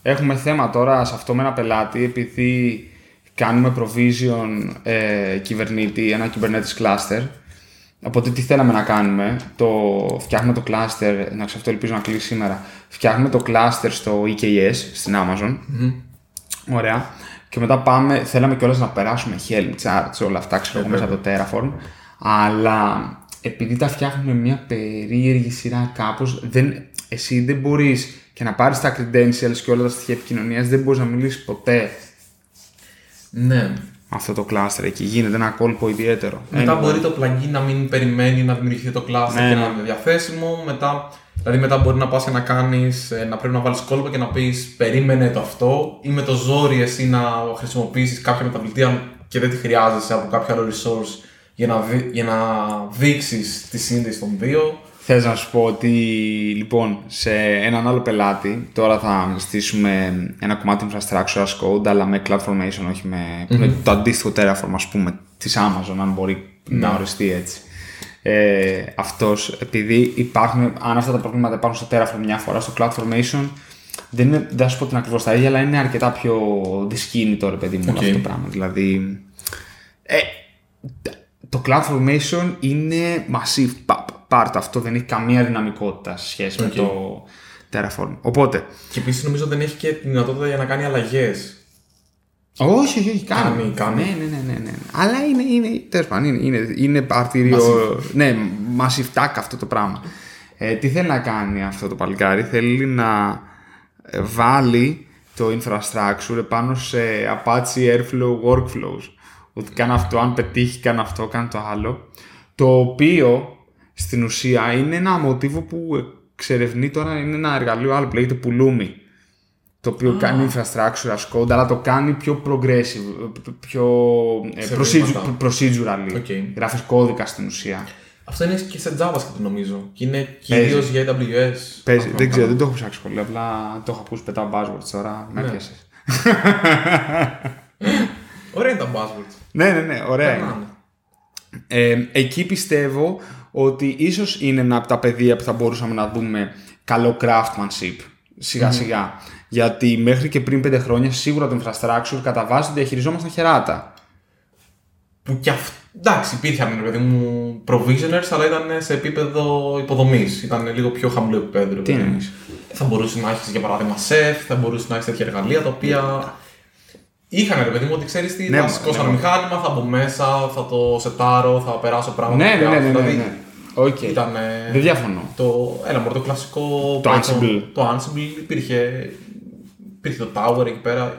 Έχουμε θέμα τώρα σε αυτό με ένα πελάτη επειδή κάνουμε provision ε, κυβερνήτη, ένα Kubernetes cluster. Οπότε τι θέλαμε να κάνουμε, το φτιάχνουμε το cluster, να ξέρω αυτό ελπίζω να κλείσει σήμερα, φτιάχνουμε το cluster στο EKS στην Amazon. Ωραία. Και μετά πάμε, θέλαμε κιόλας να περάσουμε Helm charts, όλα αυτά, ξέρω εγώ μέσα από το Terraform. Αλλά επειδή τα φτιάχνουμε μια περίεργη σειρά κάπως, δεν, εσύ δεν μπορείς και να πάρεις τα credentials και όλα τα στοιχεία επικοινωνίας, δεν μπορείς να μιλήσεις ποτέ Ναι. Αυτό το cluster εκεί. Γίνεται ένα κόλπο ιδιαίτερο. Μετά Anyway. μπορεί το plugin να μην περιμένει να δημιουργηθεί το cluster Ναι, και ναι. να είναι διαθέσιμο. Μετά, δηλαδή μετά μπορεί να πας και να κάνεις, ε, να πρέπει να βάλεις κόλπο και να πεις περίμενε το αυτό ή με το ζόρι εσύ να χρησιμοποιήσεις κάποια μεταβλητή αν και δεν τη χρειάζεσαι από κάποιο άλλο resource για να, δει, για να δείξεις τη σύνδεση των δύο. Θες να σου πω ότι λοιπόν σε έναν άλλο πελάτη τώρα θα στήσουμε ένα κομμάτι infrastructure as code αλλά με CloudFormation όχι με που είναι το αντίστοιχο Terraform ας πούμε της Amazon αν μπορεί να οριστεί έτσι. Ε, αυτός επειδή υπάρχουν, αν αυτά τα προβλήματα υπάρχουν στο Terraform μια φορά στο CloudFormation δεν, είναι, δεν θα σου πω την ακριβώς τα ίδια αλλά είναι αρκετά πιο δυσκίνητο ρε παιδί μου όλο Οκ. αυτό το πράγμα δηλαδή ε, το CloudFormation είναι massive pa- part αυτό, δεν έχει καμία δυναμικότητα σε σχέση με Οκ. το Terraform. Οπότε, Και επίσης νομίζω δεν έχει και τη δυνατότητα για να κάνει αλλαγές. όχι, όχι, όχι, κάνει. Κάνει, κάνει. Ναι, ναι, ναι, ναι, ναι. Αλλά είναι, είναι, τέλος πάντων, είναι, είναι, είναι αρτήριο, ναι, massive tag αυτό το πράγμα. Ε, τι θέλει να κάνει αυτό το παλικάρι, θέλει να ε, βάλει το infrastructure επάνω σε Apache Airflow workflows. Ότι κάνει αυτό, αν πετύχει, κάνει αυτό, κάνει το άλλο. Το οποίο στην ουσία είναι ένα μοτίβο που εξερευνεί τώρα, είναι ένα εργαλείο άλλο που λέγεται Pulumi. Το οποίο κάνει infrastructure as code, αλλά το κάνει πιο progressive, πιο ε, Σε procedure, βήματα. procedurally. Οκ. Γράφεις κώδικα στην ουσία. Αυτό είναι και σε JavaScript νομίζω. Και είναι κυρίως για AWS. Παίζει, Αυτό δεν να ξέρω, κάνω. δεν το έχω ψάξει πολύ. Απλά το έχω ακούσει πετάω buzzwords τώρα. Με Ναι. έπιασες. Ωραία είναι τα buzzwords. Ναι, ναι, ναι, ωραία είναι. Περνάνε. Ε, εκεί πιστεύω ότι ίσως είναι ένα από τα πεδία που θα μπορούσαμε να δούμε καλό craftsmanship σιγά σιγά. Γιατί μέχρι και πριν πέντε χρόνια σίγουρα το infrastructure κατά βάση το διαχειριζόμασταν χεράτα. Που κι αυτό. Εντάξει, υπήρχαν ρε παιδί μου provisioners, αλλά ήταν σε επίπεδο υποδομής. Ήταν λίγο πιο χαμηλό επίπεδο. ρε Τι παιδί μου. εννοείς; Θα μπορούσε να έχεις για παράδειγμα SEF, θα μπορούσε να έχεις τέτοια εργαλεία τα οποία. Είχαν ρε παιδί μου ότι ξέρεις τι, Ναι, θα ναι, σηκώσω ναι. ένα μηχάνημα, θα μπω μέσα, θα το σετάρω, θα περάσω πράγματα. Ναι, που ναι, ναι, ναι, χρειάζονται. ναι, Δηλαδή, ναι. Οκ. Ήταν. Δεν διαφωνώ. Το, ένα μωρό, το κλασικό. Το Python, Ansible. Το Ansible υπήρχε, υπήρχε το Tower εκεί πέρα.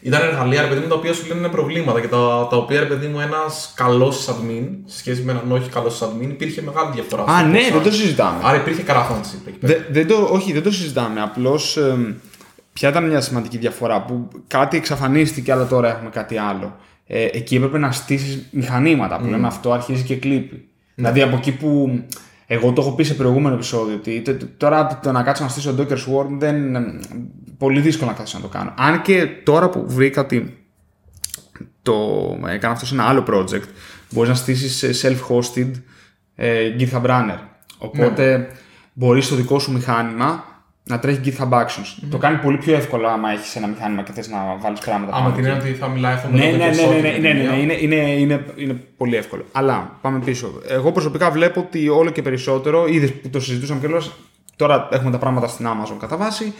Ήταν εργαλεία, ρε παιδί μου, τα οποία σου λένε είναι προβλήματα και τα, τα οποία, ρε παιδί μου, ένας καλός admin σε σχέση με έναν όχι καλός admin υπήρχε μεγάλη διαφορά. Α, στο ναι, ποσά. δεν το συζητάμε. Άρα υπήρχε καραφάντηση. εκεί πέρα. Δε- δεν το, όχι, δεν το συζητάμε. Απλώς ποια ήταν μια σημαντική διαφορά που κάτι εξαφανίστηκε, αλλά τώρα έχουμε κάτι άλλο. Ε, εκεί έπρεπε να στήσεις μηχανήματα που λέμε αυτό αρχίζει και κλείπει. Δηλαδή από εκεί που. Εγώ το έχω πει σε προηγούμενο επεισόδιο ότι τε- τε- τώρα το να κάτσω να στήσω Docker Swarm δεν. ε, Πολύ δύσκολο να κάτσω να το κάνω. Αν και τώρα που βρήκα ότι το έκανα αυτό σε ένα άλλο project, μπορείς να στήσεις σε self-hosted ε, GitHub Runner. Οπότε μπορείς στο δικό σου μηχάνημα να τρέχει GitHub Actions. Το κάνει πολύ πιο εύκολο άμα έχεις ένα μηχάνημα και θες να βάλεις πράγματα Άμα πάνω την εκεί. έννοια ότι θα μιλάει αυτό Ναι, με ναι, το ναι, ναι, περισσότερο ναι, για ναι, την ναι, ναι, δουλειά. είναι, είναι, είναι, είναι πολύ εύκολο. Αλλά πάμε πίσω. Εγώ προσωπικά βλέπω ότι όλο και περισσότερο, είδες που το συζητούσαμε και τώρα έχουμε τα πράγματα στην Amazon κατά βάση.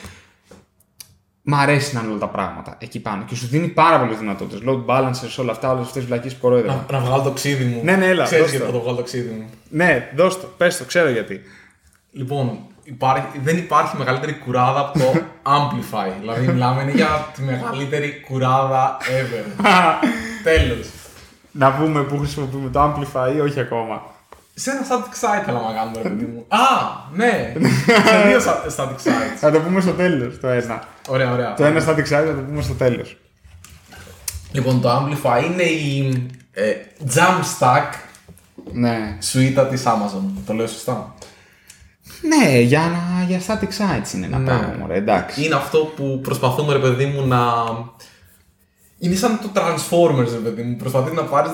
Μ' αρέσει να είναι όλα τα πράγματα εκεί πάνω και σου δίνει πάρα πολλές δυνατότητες. Load balancers, όλα αυτά, όλες αυτές τις βλακίες που κοροϊδεύουν. Να, να βγάλω το ξύδι μου. Ναι, ναι, έλα, Ξέρεις δώσ' γιατί το. θα το βγάλω το ξύδι μου. Ναι, δώσ' το, πες το, ξέρω γιατί. Λοιπόν, υπάρχει, δεν υπάρχει μεγαλύτερη κουράδα από το *laughs* Amplify. δηλαδή, μιλάμε είναι για τη μεγαλύτερη κουράδα ever. *laughs* Τέλος. Να πούμε που χρησιμοποιούμε το Amplify ή όχι ακόμα. Σε ένα static site θέλω να κάνουμε, ρε παιδί μου. *laughs* Α, ναι. Σε δύο sta- static sites. Θα το πούμε στο τέλος το ένα. Ωραία, ωραία. Το ένα static site θα το πούμε στο τέλος. Λοιπόν, το Amplify είναι η ε, Jamstack Ναι. σουίτα της Amazon. Το λέω σωστά; Ναι, για, να, για static sites είναι ένα Ναι. πράγμα, μωρέ, εντάξει. Είναι αυτό που προσπαθούμε, ρε παιδί μου, να. Είναι σαν το Transformers, ρε παιδί μου. Προσπαθείς να πάρεις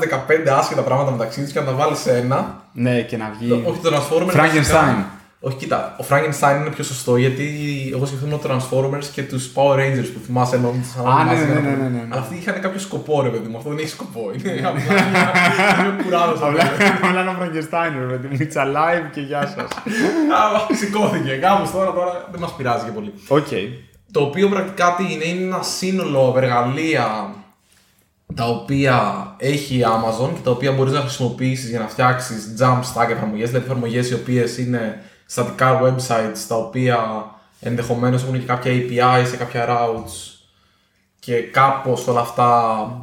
15 άσχετα πράγματα μεταξύ τους και να τα βάλεις σε ένα. Ναι, και να βγει. Το- όχι το Transformers. Frankenstein. Βασικά- Όχι, κοίτα. Ο Frankenstein είναι πιο σωστό γιατί εγώ σκεφτόμουν το Transformers και τους Power Rangers που θυμάσαι ενώ τους Α, ναι, μαζί ναι, για να ναι, πούμε. ναι, ναι, ναι. Αλλά αυτοί είχαν κάποιο σκοπό, ρε παιδί μου. Αυτό δεν έχει σκοπό. Είναι απλά μια- μια κουράδα στο Απλά τέλος. απλά ένα Frankenstein, ρε παιδί μου. It's alive και γεια σας. Α, Σηκώθηκε. Γάμος τώρα, τώρα δεν μας πειράζει και πολύ. Οκ. Το οποίο πρακτικά τι είναι, είναι ένα σύνολο από εργαλεία τα οποία έχει η Amazon και τα οποία μπορείς να χρησιμοποιήσεις για να φτιάξεις Jamstack εφαρμογές, δηλαδή εφαρμογές οι οποίες είναι στατικά websites τα οποία ενδεχομένως έχουν και κάποια API σε κάποια routes και κάπως όλα αυτά,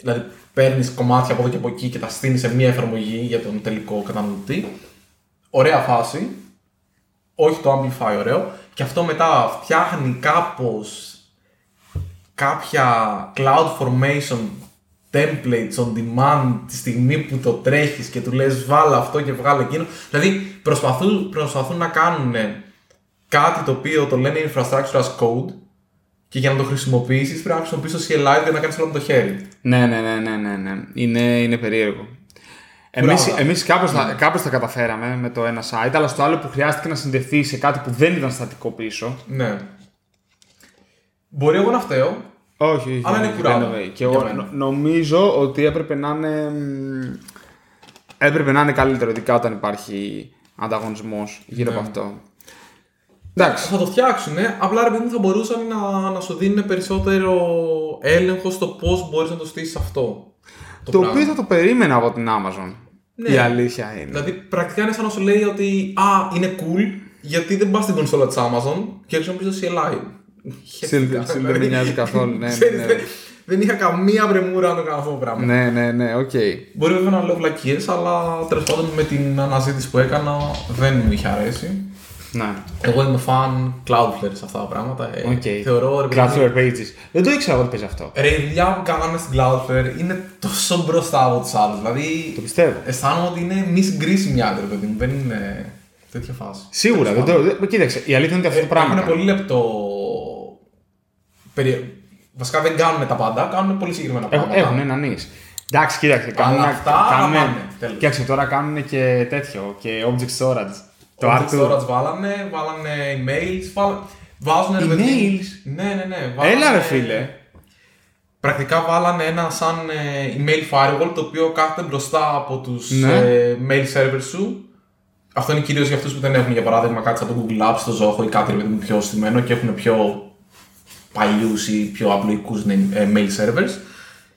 δηλαδή παίρνεις κομμάτια από εδώ και από εκεί και τα στείνεις σε μία εφαρμογή για τον τελικό καταναλωτή. Ωραία φάση, όχι το Amplify ωραίο και αυτό μετά φτιάχνει κάπως κάποια cloud formation templates on demand τη στιγμή που το τρέχεις και του λες βάλε αυτό και βγάλε εκείνο. Δηλαδή προσπαθούν, προσπαθούν να κάνουν κάτι το οποίο το λένε infrastructure as code και για να το χρησιμοποιήσεις πρέπει να χρησιμοποιήσεις το CLI για να κάνεις όλο με το χέρι. Ναι, ναι, ναι, ναι, ναι, ναι. Είναι, είναι περίεργο. Εμείς, Μπράβο. εμείς κάπως, τα, κάπως τα καταφέραμε με το ένα site, αλλά στο άλλο που χρειάστηκε να συνδεθεί σε κάτι που δεν ήταν στατικό πίσω. Ναι. Μπορεί εγώ να φταίω. Όχι, όχι. Αλλά είναι όχι, κουράδα δεν είναι. Και για εγώ μένα. νο- νομίζω ότι έπρεπε να είναι. μ, Έπρεπε να είναι καλύτερο, ειδικά όταν υπάρχει ανταγωνισμός γύρω Ναι. από αυτό. Εντάξει. Θα το φτιάξουν, απλά ρε παιδί μου θα μπορούσαν να, να σου δίνουν περισσότερο έλεγχο στο πώς μπορείς να το στήσεις αυτό. Το, πράγμα. οποίο θα το περίμενα από την Amazon. Ναι. Η αλήθεια είναι. Δηλαδή, πρακτικά είναι σαν να σου λέει ότι Α, είναι cool, γιατί δεν πας στην κονσόλα της Amazon και χρησιμοποιείς το CLI. Συν- Χέστηκα. συν- Δηλαδή, δεν με νοιάζει καθόλου, ναι, ναι, ξέρεις, ναι. Δεν, δεν είχα καμία πρεμούρα να το κάνω αυτό το πράγμα. Ναι, ναι, ναι, οκ. Μπορεί βέβαια να λέω βλακίες, αλλά τέλος πάντων με την αναζήτηση που έκανα δεν μου είχε αρέσει. Ναι. Εγώ είμαι fan Cloudflare σε αυτά τα πράγματα. Ε, Οκ. Θεωρώ ρε παιδί μου, Cloudflare Pages. Δεν το ήξερα ότι παίζει αυτό. Ρε, η δουλειά που κάναμε στην Cloudflare είναι τόσο μπροστά από τους άλλους. Δηλαδή, Το πιστεύω. αισθάνομαι ότι είναι μη συγκρίσιμη, ρε παιδί μου. Δεν είναι τέτοια φάση. Σίγουρα. Δεν το... δεν- Κοίταξε, η αλήθεια είναι ότι αυτό το πράγμα. Είναι κάνει. πολύ λεπτό. Περι... Βασικά δεν κάνουν τα πάντα, κάνουν πολύ συγκεκριμένα Έχουν, πράγματα. έχουν έναν εις. Εντάξει, κοίταξε. Κάνουν, αυτά κάνουν, θα πάνε, τέλος. κοίταξε, τώρα κάνουν και τέτοιο. Και object storage. Το Το R2. storage βάλανε, βάλανε emails, βάλανε... βάζουν ρε παιδί μου- Emails? Ναι, ναι, ναι. Βάλανε... Έλα ρε φίλε. Πρακτικά βάλανε ένα σαν ε, email firewall το οποίο κάθεται μπροστά από τους Ναι. ε, mail servers σου. Αυτό είναι κυρίως για αυτούς που δεν έχουν για παράδειγμα κάτι σαν το Google Apps, το Zoho ή κάτι ρε παιδί μου, πιο στημένο και έχουν πιο παλιούς ή πιο απλοϊκούς ε, mail servers.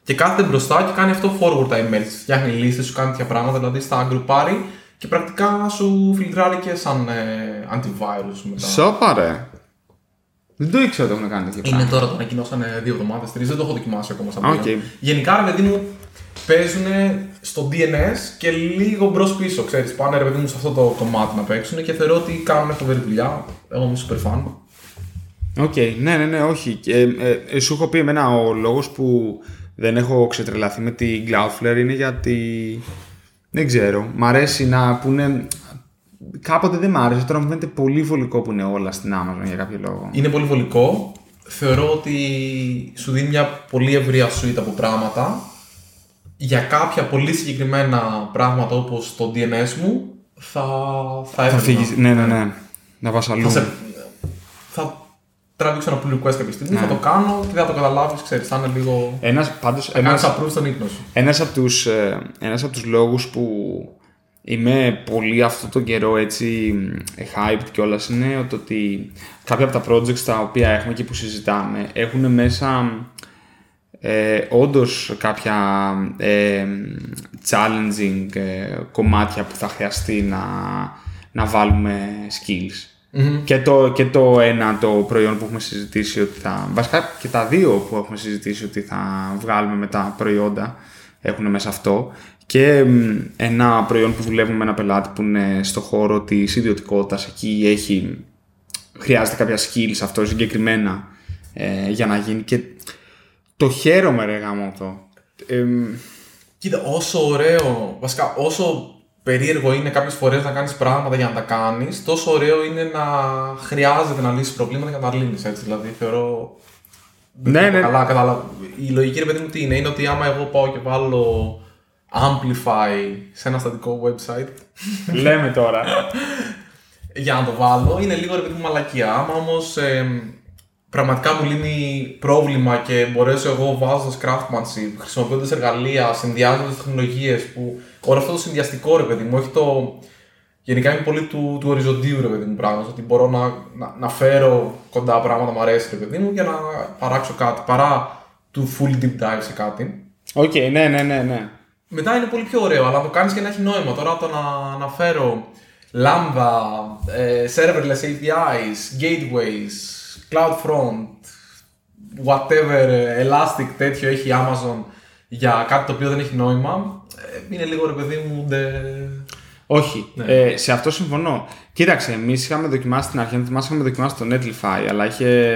Και κάθεται μπροστά και κάνει αυτό forward τα emails. Φτιάχνει λίστες, σου κάνει τέτοια πράγματα, δηλαδή στα γκρουπάρει και πρακτικά σου φιλτράρει και σαν ε, antivirus μετά. Σόπα ρε. Δεν το ήξερα ότι έχουν κάνει τέτοιο Είναι πράγμα. τώρα, το ανακοινώσανε δύο εβδομάδες, τρεις. Δεν το έχω δοκιμάσει ακόμα σαν Α, προϊόν. οκ. Γενικά, ρε παιδί μου, παίζουν στο DNS και λίγο μπρος πίσω. Ξέρεις, πάνε ρε παιδί μου σε αυτό το κομμάτι να παίξουν και θεωρώ ότι κάνουν φοβερή δουλειά. Εγώ είμαι super fan. Οκ, ναι, ναι, ναι, όχι. Και, ε, ε, σου έχω πει εμένα ο λόγος που δεν έχω ξετρελαθεί με την Cloudflare είναι γιατί δεν ξέρω. Μ' αρέσει να πούνε. Κάποτε δεν μ' άρεσε, τώρα μου φαίνεται πολύ βολικό που είναι όλα στην Amazon για κάποιο λόγο. Είναι πολύ βολικό. Θεωρώ ότι σου δίνει μια πολύ ευρεία suite από πράγματα. Για κάποια πολύ συγκεκριμένα πράγματα όπως το DNS μου θα, θα Θα έβγαινα. φύγεις. Ναι, ναι, ναι. Να πας αλλού. Θα, σε, θα τραβήξω ένα pull request κάποια στιγμής, θα το κάνω και δεν θα το καταλάβεις, ξέρεις, θα είναι λίγο... Ένας, πάντως, Θα κάνεις ένας, approve στον ύπνος σου. ένας, από τους, ε, ένας από τους λόγους που είμαι πολύ αυτό το καιρό έτσι ε, hyped κιόλας είναι ότι, ότι κάποια από τα projects τα οποία έχουμε και που συζητάμε έχουν μέσα ε, όντως κάποια ε, challenging ε, κομμάτια που θα χρειαστεί να, να βάλουμε skills. Και, το, και το ένα το προϊόν που έχουμε συζητήσει ότι θα... Βασικά και τα δύο που έχουμε συζητήσει ότι θα βγάλουμε με τα προϊόντα έχουν μέσα αυτό. Και μ, ένα προϊόν που δουλεύουμε με ένα πελάτη που είναι στο χώρο της ιδιωτικότητας. Εκεί έχει, χρειάζεται κάποια skills αυτό συγκεκριμένα ε, για να γίνει. Και το χαίρομαι ρε γάμο αυτό. Ε, Κοίτα, όσο ωραίο, βασικά όσο περίεργο είναι κάποιες φορές να κάνεις πράγματα για να τα κάνεις, τόσο ωραίο είναι να χρειάζεται να λύσεις προβλήματα για να τα λύνεις. Έτσι, δηλαδή θεωρώ. Ναι, δεν το ναι. Καλά, κατάλαβα. Η λογική ρε παιδί μου τι είναι, είναι ότι άμα εγώ πάω και βάλω Amplify σε ένα στατικό website λέμε τώρα. *laughs* για να το βάλω, είναι λίγο ρε παιδί μου μαλακία. Άμα όμως πραγματικά μου λύνει πρόβλημα και μπορέσω εγώ βάζοντας craftsmanship, χρησιμοποιώντας εργαλεία, συνδυάζοντας τεχνολογίες που. Όλο αυτό το συνδυαστικό ρε παιδί μου, όχι το. Γενικά είμαι πολύ του, του οριζοντίου ρε παιδί μου πράγμα. Ότι μπορώ να, να, να φέρω κοντά πράγματα μου αρέσει ρε παιδί μου για να παράξω κάτι παρά του full deep dive σε κάτι. Οκ, ναι, ναι, ναι, ναι. Μετά είναι πολύ πιο ωραίο, αλλά να το κάνεις και να έχει νόημα. Τώρα το να αναφέρω Lambda, ε, serverless APIs, gateways, CloudFront, whatever, ε, Elastic τέτοιο έχει η Amazon για κάτι το οποίο δεν έχει νόημα, ε, είναι λίγο ρε παιδί μου ντε... Όχι, ε, σε αυτό συμφωνώ. Κοίταξε, εμείς είχαμε δοκιμάσει στην αρχή, μα είχαμε δοκιμάσει το Netlify, αλλά είχε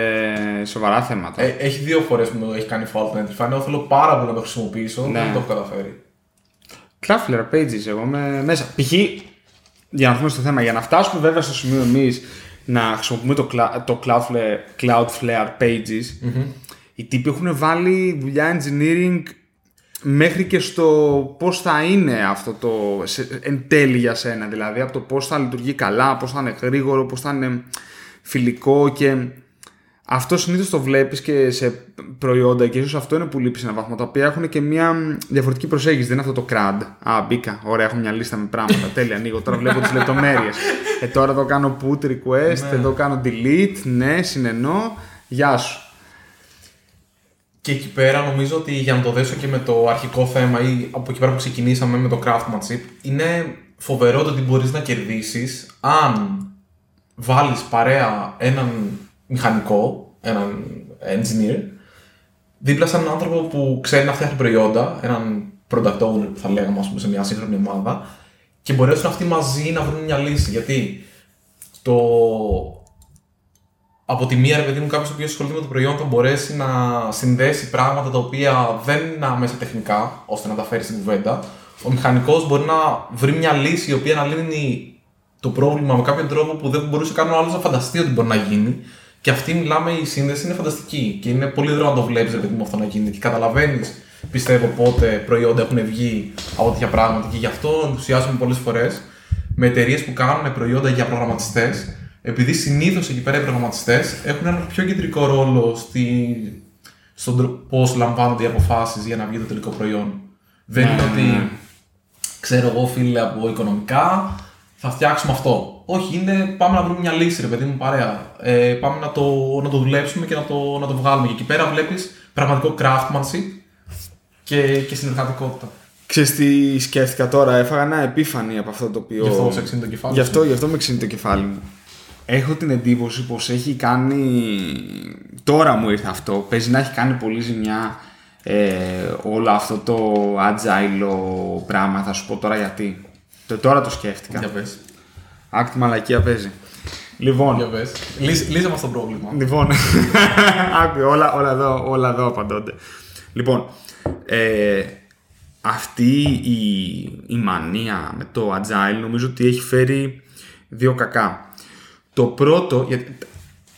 σοβαρά θέματα. Ε, έχει δύο φορές που μου έχει κάνει fault το Netlify, εγώ θέλω πάρα πολύ να το χρησιμοποιήσω, Ναι. δεν το έχω καταφέρει. Cloudflare Pages, εγώ είμαι μέσα. Π.χ. για να έρθουμε στο θέμα, για να φτάσουμε βέβαια στο σημείο εμείς να χρησιμοποιούμε το, Cla- το Cloudflare, Cloudflare Pages, οι τύποι έχουν βάλει δουλειά engineering μέχρι και στο πώς θα είναι αυτό το σε, εν τέλει για σένα. Δηλαδή από το πώς θα λειτουργεί καλά, πώς θα είναι γρήγορο, πώς θα είναι φιλικό και αυτό συνήθως το βλέπεις και σε προϊόντα και ίσως αυτό είναι που λείπει σε έναν βαθμό. Τα οποία έχουν και μια διαφορετική προσέγγιση. Δεν είναι αυτό το CRUD. Α, μπήκα. Ωραία, έχω μια λίστα με πράγματα. Τέλεια, ανοίγω. Τώρα βλέπω τις λεπτομέρειες. Ε, τώρα εδώ κάνω put request, εδώ κάνω delete. Ναι, συνενώ. Γεια σου. Και εκεί πέρα νομίζω ότι για να το δέσω και με το αρχικό θέμα ή από εκεί πέρα που ξεκινήσαμε με το craftsmanship, είναι φοβερό το ότι μπορείς να κερδίσεις αν βάλεις παρέα έναν μηχανικό, έναν engineer, δίπλα σε έναν άνθρωπο που ξέρει να φτιάχνει προϊόντα, έναν product owner που θα λέγαμε ας πούμε, σε μια σύγχρονη ομάδα, και μπορέσουν αυτοί μαζί να βρουν μια λύση. Γιατί το, από τη μία, ρε παιδί μου, κάποιος ο οποίος ασχολείται με το προϊόν θα μπορέσει να συνδέσει πράγματα τα οποία δεν είναι άμεσα τεχνικά, ώστε να τα φέρει στην κουβέντα. Ο μηχανικός μπορεί να βρει μια λύση η οποία να λύνει το πρόβλημα με κάποιον τρόπο που δεν μπορούσε καν ο άλλος να φανταστεί ότι μπορεί να γίνει. Και αυτή, μιλάμε, η σύνδεση είναι φανταστική. Και είναι πολύ ωραίο να το βλέπεις, ρε παιδί μου, αυτό να γίνει. Και καταλαβαίνεις, πιστεύω, πότε προϊόντα έχουν βγει από τέτοια πράγματα. Και γι' αυτό ενθουσιάζομαι πολλές φορές με εταιρείες που κάνουν προϊόντα για προγραμματιστές, επειδή συνήθως εκεί πέρα οι προγραμματιστές έχουν έναν πιο κεντρικό ρόλο στη, στον πώς λαμβάνονται οι αποφάσεις για να βγει το τελικό προϊόν. Δεν είναι ότι ξέρω εγώ, φίλε, από οικονομικά θα φτιάξουμε αυτό. Όχι, είναι πάμε να βρούμε μια λύση, ρε παιδί μου, παρέα. Ε, πάμε να το, να το δουλέψουμε και να το, να το βγάλουμε. Και εκεί πέρα βλέπεις πραγματικό craftsmanship και, και συνεργατικότητα. Ξέρεις τι σκέφτηκα τώρα, έφαγα ένα επίφανη από αυτό το οποίο. Γι' αυτό σε ξύνει το κεφάλι Γι' σου. αυτό, γι αυτό με ξύνει το κεφάλι μου. έχω την εντύπωση πως έχει κάνει, τώρα μου ήρθε αυτό, παίζει να έχει κάνει πολύ ζημιά ε, όλο αυτό το agile πράγμα, θα σου πω τώρα γιατί. Το, τώρα το σκέφτηκα. Για πες. Άκτη μαλακία παίζει. Λοιπόν, Για πες. Λύσε, λύσε μας το πρόβλημα. Λοιπόν, *laughs* άκου, όλα, όλα, εδώ, όλα εδώ απαντώνται. Λοιπόν, ε, αυτή η, η μανία με το agile νομίζω ότι έχει φέρει δύο κακά. Το πρώτο, γιατί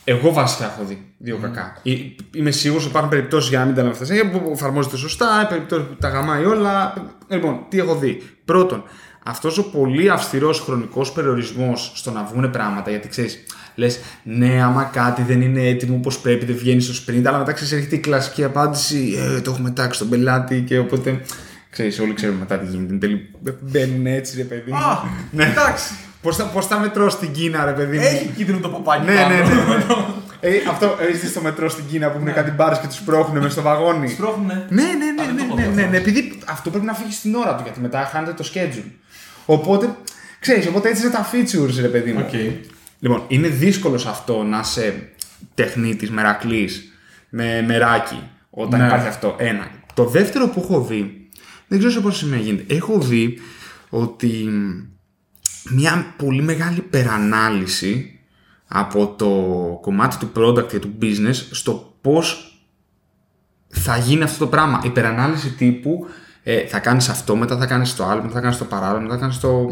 εγώ βασικά έχω δει δύο κακά. Ε, Είμαι σίγουρος ότι υπάρχουν περιπτώσεις για να μην τα λέμε αυτά που εφαρμόζεται σωστά, περιπτώσεις που τα γαμάει όλα. Λοιπόν, τι έχω δει. Πρώτον, αυτός ο πολύ αυστηρός χρονικός περιορισμός στο να βγουν πράγματα, γιατί ξέρεις, λες, ναι, άμα κάτι δεν είναι έτοιμο όπως πρέπει, δεν βγαίνει στο sprint, αλλά μετά ξέρεις, έρχεται η κλασική απάντηση, ε, το έχουμε τάξει στον πελάτη και οπότε. Ξέρεις, όλοι ξέρουμε μετά τι γίνεται. Εν τέλει, μπαίνουν έτσι, ρε παιδί. μου. Α, εντάξει. Πώς τα, πώς τα μετρό στην Κίνα, ρε παιδί μου; Έχει κίτρινο το παπάκι Ναι, πάνω. ναι, ναι. ναι. ε, αυτό έχει στο μετρό στην Κίνα που έχουν κάτι μπάρες και τους σπρώχνουν μέσα στο βαγόνι; Σπρώχνουνε. Ναι, ναι, ναι, Α, δεν ναι, το έχω ναι, δει ναι, αυτό. ναι, επειδή αυτό πρέπει να φύγει στην ώρα του γιατί μετά χάνεται το schedule. Οπότε, ξέρεις, οπότε έτσι είναι τα features, ρε παιδί μου. Οκ. Λοιπόν, είναι δύσκολος σε αυτό να είσαι τεχνίτης, μερακλής, με μεράκι, όταν Ναι. υπάρχει αυτό. Ένα. Το δεύτερο που έχω δει, δεν ξέρω σε πόσο σημεία γίνεται. Έχω δει ότι μια πολύ μεγάλη υπερανάλυση από το κομμάτι του product και του business στο πώς θα γίνει αυτό το πράγμα. Υπερανάλυση τύπου ε, θα κάνεις αυτό, μετά θα κάνεις το άλλο, μετά θα κάνεις το παράλληλο, μετά θα κάνεις το...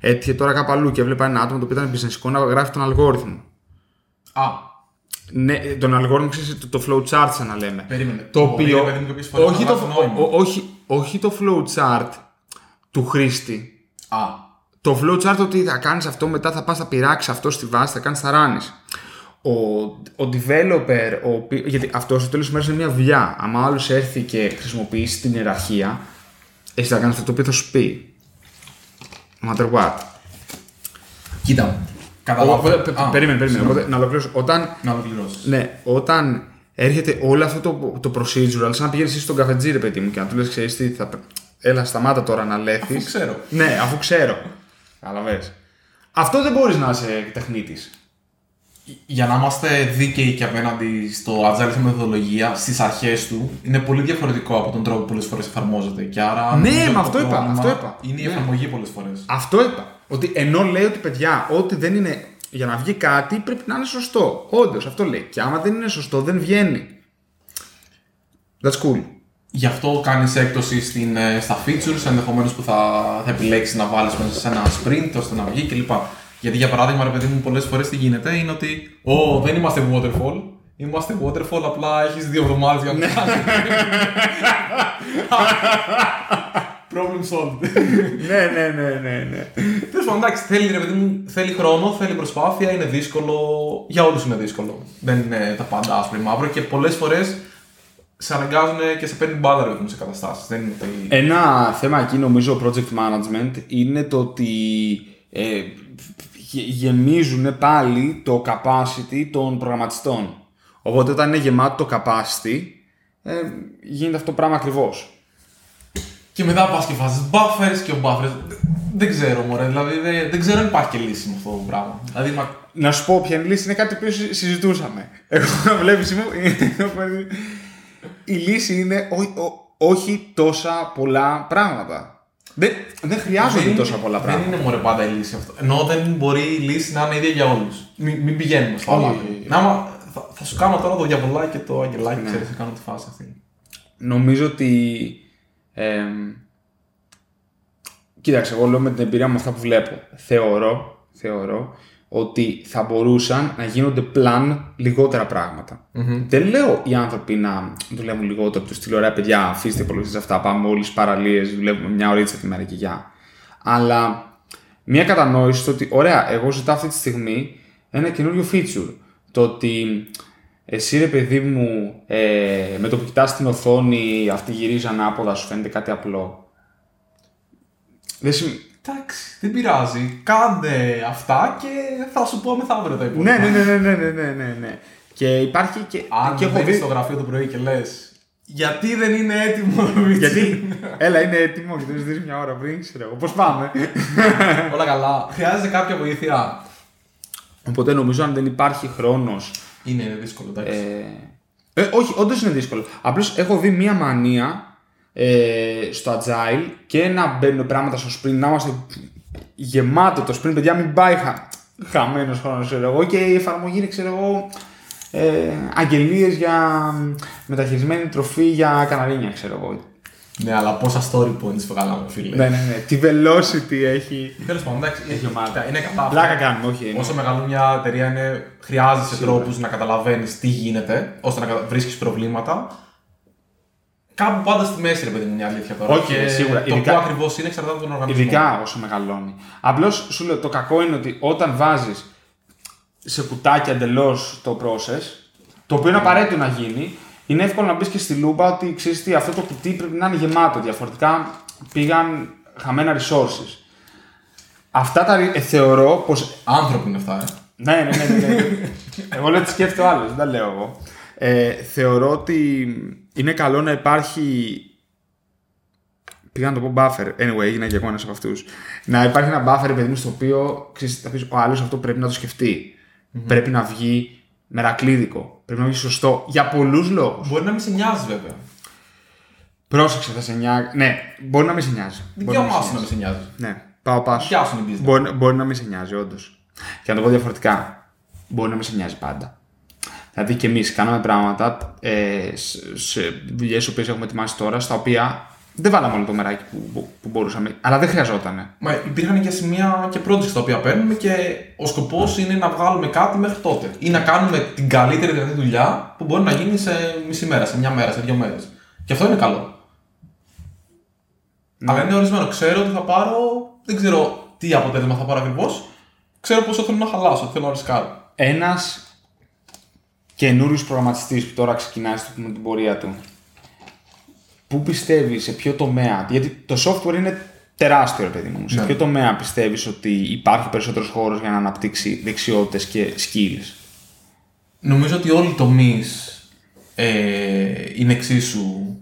Έτυχε τώρα κάπου αλλού και έβλεπα ένα άτομο το οποίο ήταν business να γράφει τον αλγόριθμο. Α, Ναι, ε, τον αλγόριθμο ξέρεις, το, το flowchart σαν να λέμε. περίμενε. Το Μπορεί, οποίο. ρε παιδί μου, κάποιες φορές όχι, να το, βάζει νόημα. ο- ο- όχι, όχι το flowchart του χρήστη. Α, Το flowchart ότι θα κάνεις αυτό, μετά θα πας θα πειράξεις αυτό στη βάση, θα κάνεις θα runs. Ο, ο developer, ο, οποίος- γιατί αυτό στο τέλος της μέρας είναι μια δουλειά. Αν ο άλλος έρθει και χρησιμοποιήσει την ιεραρχία, εσύ θα κάνεις αυτό το οποίο θα σου πει. No matter what. κοίτα. Οπότε, Καταλαβαίνω. πε- Α, Περίμενε, περίμενε. συγγνώμη. Οπότε, να ολοκληρώσω. Όταν Να ολοκληρώσεις. Ναι, όταν έρχεται όλο αυτό το, το procedural, σαν να πηγαίνεις εσύ στον καφετζή, ρε παιδί μου, και να του λες: Ξέρεις τι, θα... έλα, σταμάτα τώρα να λέθεις. Αφού ξέρω. Ναι, αφού ξέρω. Καταλαβες. Αυτό δεν μπορείς να είσαι τεχνίτης. Για να είμαστε δίκαιοι και απέναντι στο agile σαν μεθοδολογία, στις αρχές του είναι πολύ διαφορετικό από τον τρόπο που πολλές φορές εφαρμόζεται. Και άρα. Ναι, νομίζω μα το αυτό είπα, πρόβλημα αυτό είπα. Είναι η Ναι. εφαρμογή πολλές φορές. Αυτό είπα. Ότι ενώ λέει ότι παιδιά, ό,τι δεν είναι για να βγει κάτι πρέπει να είναι σωστό. Όντως, αυτό λέει. Και άμα δεν είναι σωστό, δεν βγαίνει. That's cool. Γι' αυτό κάνεις έκπτωση στην, ε, στα features ενδεχομένως που θα, θα επιλέξεις να βάλεις μέσα σε ένα sprint ώστε να βγει κλπ. Γιατί για παράδειγμα, ρε παιδί μου, πολλές φορές τι γίνεται είναι ότι Ω, δεν είμαστε waterfall. Είμαστε waterfall, απλά έχεις δύο εβδομάδες για να το κάνεις. Problem solved. ναι, ναι, ναι, ναι, ναι. Τέλος πάντων, εντάξει, θέλει, ρε παιδί μου, θέλει χρόνο, θέλει προσπάθεια, είναι δύσκολο. Για όλους είναι δύσκολο. Δεν είναι τα πάντα άσπρο ή μαύρο και πολλές φορές σε αναγκάζουν και σε παίρνουν μπάλα ρε παιδί μου, σε καταστάσεις. Δεν είναι ότι. Ένα θέμα εκεί νομίζω project management είναι το ότι ε, γε- γεμίζουν πάλι το capacity των προγραμματιστών. Οπότε όταν είναι γεμάτο το capacity ε, γίνεται αυτό το πράγμα ακριβώς. Και μετά πας και βάζεις buffers και ο buffers. Δεν ξέρω, μωρέ. Δηλαδή δεν, δεν ξέρω αν υπάρχει και λύση με αυτό το πράγμα. Δηλαδή, μα... Να σου πω ποια είναι η λύση, είναι κάτι που συ- συζητούσαμε. Εγώ βλέπεις μου, η λύση είναι ό- ό- όχι τόσα πολλά πράγματα. Δεν, δεν χρειάζονται δεν τόσα είναι- πολλά πράγματα. Δεν είναι μωρέ πάντα η λύση αυτό. Ενώ δεν μπορεί η λύση να είναι ίδια για όλους. Μην, μην πηγαίνουμε στο Όχι, άλλο. όχι, όχι. Να, άμα- θα, θα σου κάνω τώρα το διαβολάκι και το αγγελάκι, Ναι. ξέρεις, θα κάνω τη φάση αυτή. Νομίζω ότι. εμ, κοίταξε, εγώ λέω με την εμπειρία μου αυτά που βλέπω. Θεωρώ, θεωρώ ότι θα μπορούσαν να γίνονται πλάν λιγότερα πράγματα. Δεν λέω οι άνθρωποι να δουλεύουν λιγότερο, τους στείλω ωραία παιδιά, αφήστε υπολογιστές αυτά, πάμε όλες τι παραλίες, δουλεύουμε μια ωρίτσα τη μέρα και γεια. Αλλά μια κατανόηση στο ότι, ωραία, εγώ ζητάω αυτή τη στιγμή ένα καινούριο feature. Το ότι εσύ ρε παιδί μου, ε, με το που κοιτάς την οθόνη, αυτή γυρίζει ανάποδα, σου φαίνεται κάτι απλό. Δεν σημαίνει. Εντάξει, δεν πειράζει. Κάντε αυτά και θα σου πω μεθαύριο τα υπόλοιπα. Ναι, ναι, ναι, ναι, ναι, ναι, ναι, ναι. Και υπάρχει και. Αν και και στο γραφείο το πρωί και λες. Γιατί δεν είναι έτοιμο το Luigi?» Γιατί; Έλα, είναι έτοιμο και το ζητήσεις μια ώρα πριν, ξέρω εγώ. Πώς πάμε; *laughs* Όλα καλά. Χρειάζεται κάποια βοήθεια. Οπότε νομίζω αν δεν υπάρχει χρόνος Είναι, είναι δύσκολο, εντάξει. ε, ε, όχι, όντως είναι δύσκολο. Απλώς έχω δει μία μανία ε, στο agile και να μπαίνουν πράγματα στο sprint, να είμαστε γεμάτο το sprint, παιδιά, μην πάει χα, χαμένος χρόνος, ξέρω εγώ, και η εφαρμογή είναι, ξέρω εγώ, ε, αγγελίες για μεταχειρισμένη τροφή για καναρίνια, ξέρω εγώ. Ναι, αλλά πόσα story points βγάλαμε, φίλε. ναι, ναι, ναι. Τι velocity έχει. Τέλος πάντων, εντάξει, Έχει ομάδα. είναι κατά Πλάκα κάνουμε, όχι. Όσο μεγαλώνει μια εταιρεία είναι, χρειάζεσαι τρόπους να καταλαβαίνεις τι γίνεται, ώστε να βρίσκεις προβλήματα. Κάπου πάντα στη μέση, ρε παιδί μου, μια αλήθεια τώρα. Όχι, και σίγουρα. Το Ειδικά- πού ακριβώς είναι εξαρτάται από τον οργανισμό. Ειδικά όσο μεγαλώνει. Απλώς σου λέω το κακό είναι ότι όταν βάζεις σε κουτάκια εντελώς το process, το οποίο είναι απαραίτητο να γίνει, είναι εύκολο να μπεις και στη λούμπα ότι ξέρεις τι, αυτό το κουτί πρέπει να είναι γεμάτο. Διαφορετικά πήγαν χαμένα resources. Αυτά τα ε, θεωρώ πως. Άνθρωποι είναι αυτά, ε. Ναι, ναι, ναι. ναι, ναι. εγώ λέω τι σκέφτεται ο άλλος, δεν τα λέω εγώ. Ε, θεωρώ ότι είναι καλό να υπάρχει Πήγα να το πω buffer. Anyway, έγινα και εγώ ένας από αυτούς. Να υπάρχει ένα buffer, παιδί μου, στο οποίο ξέρεις, θα πεις, ο άλλος αυτό πρέπει να το σκεφτει Πρέπει να βγει μερακλείδικο. Πρέπει να βγει σωστό. Για πολλούς λόγους. Μπορεί να μην σε νοιάζει, βέβαια. Πρόσεξε, θα σε νοιάζει. Ναι, μπορεί να μην σε νοιάζει. Μπορεί να μην Δικαίωμά σε σου να μην σε νοιάζει. Ναι, πάω πάσο. Δικιά σου είναι η business. Μπορεί, μπορεί να μην σε νοιάζει, όντως. Και να το πω διαφορετικά. Μπορεί να μην σε νοιάζει πάντα. Δηλαδή και εμείς κάναμε πράγματα ε, σε, σε δουλειές που έχουμε ετοιμάσει τώρα, στα οποία δεν βάλαμε όλο το μεράκι που, που, που μπορούσαμε, αλλά δεν χρειαζόταν. Μα υπήρχαν και σημεία και projects τα οποία παίρνουμε και ο σκοπός είναι να βγάλουμε κάτι μέχρι τότε. Ή να κάνουμε την καλύτερη δυνατή δουλειά που μπορεί να γίνει σε μισή μέρα, σε μια μέρα, σε δύο μέρες. Και αυτό είναι καλό. Αλλά είναι ορισμένο. Ξέρω ότι θα πάρω. Δεν ξέρω τι αποτέλεσμα θα πάρω ακριβώς. Ξέρω πόσο θέλω να χαλάσω, θέλω να ρισκάρω. Ένας καινούριος προγραμματιστής που τώρα ξεκινάει με την πορεία του, πού πιστεύει, σε ποιο τομέα, γιατί το software είναι τεράστιο, ρε παιδί μου. Σε Ναι. ποιο τομέα πιστεύεις ότι υπάρχει περισσότερος χώρος για να αναπτύξει δεξιότητες και skills; Νομίζω ότι όλοι οι τομείς ε, είναι εξίσου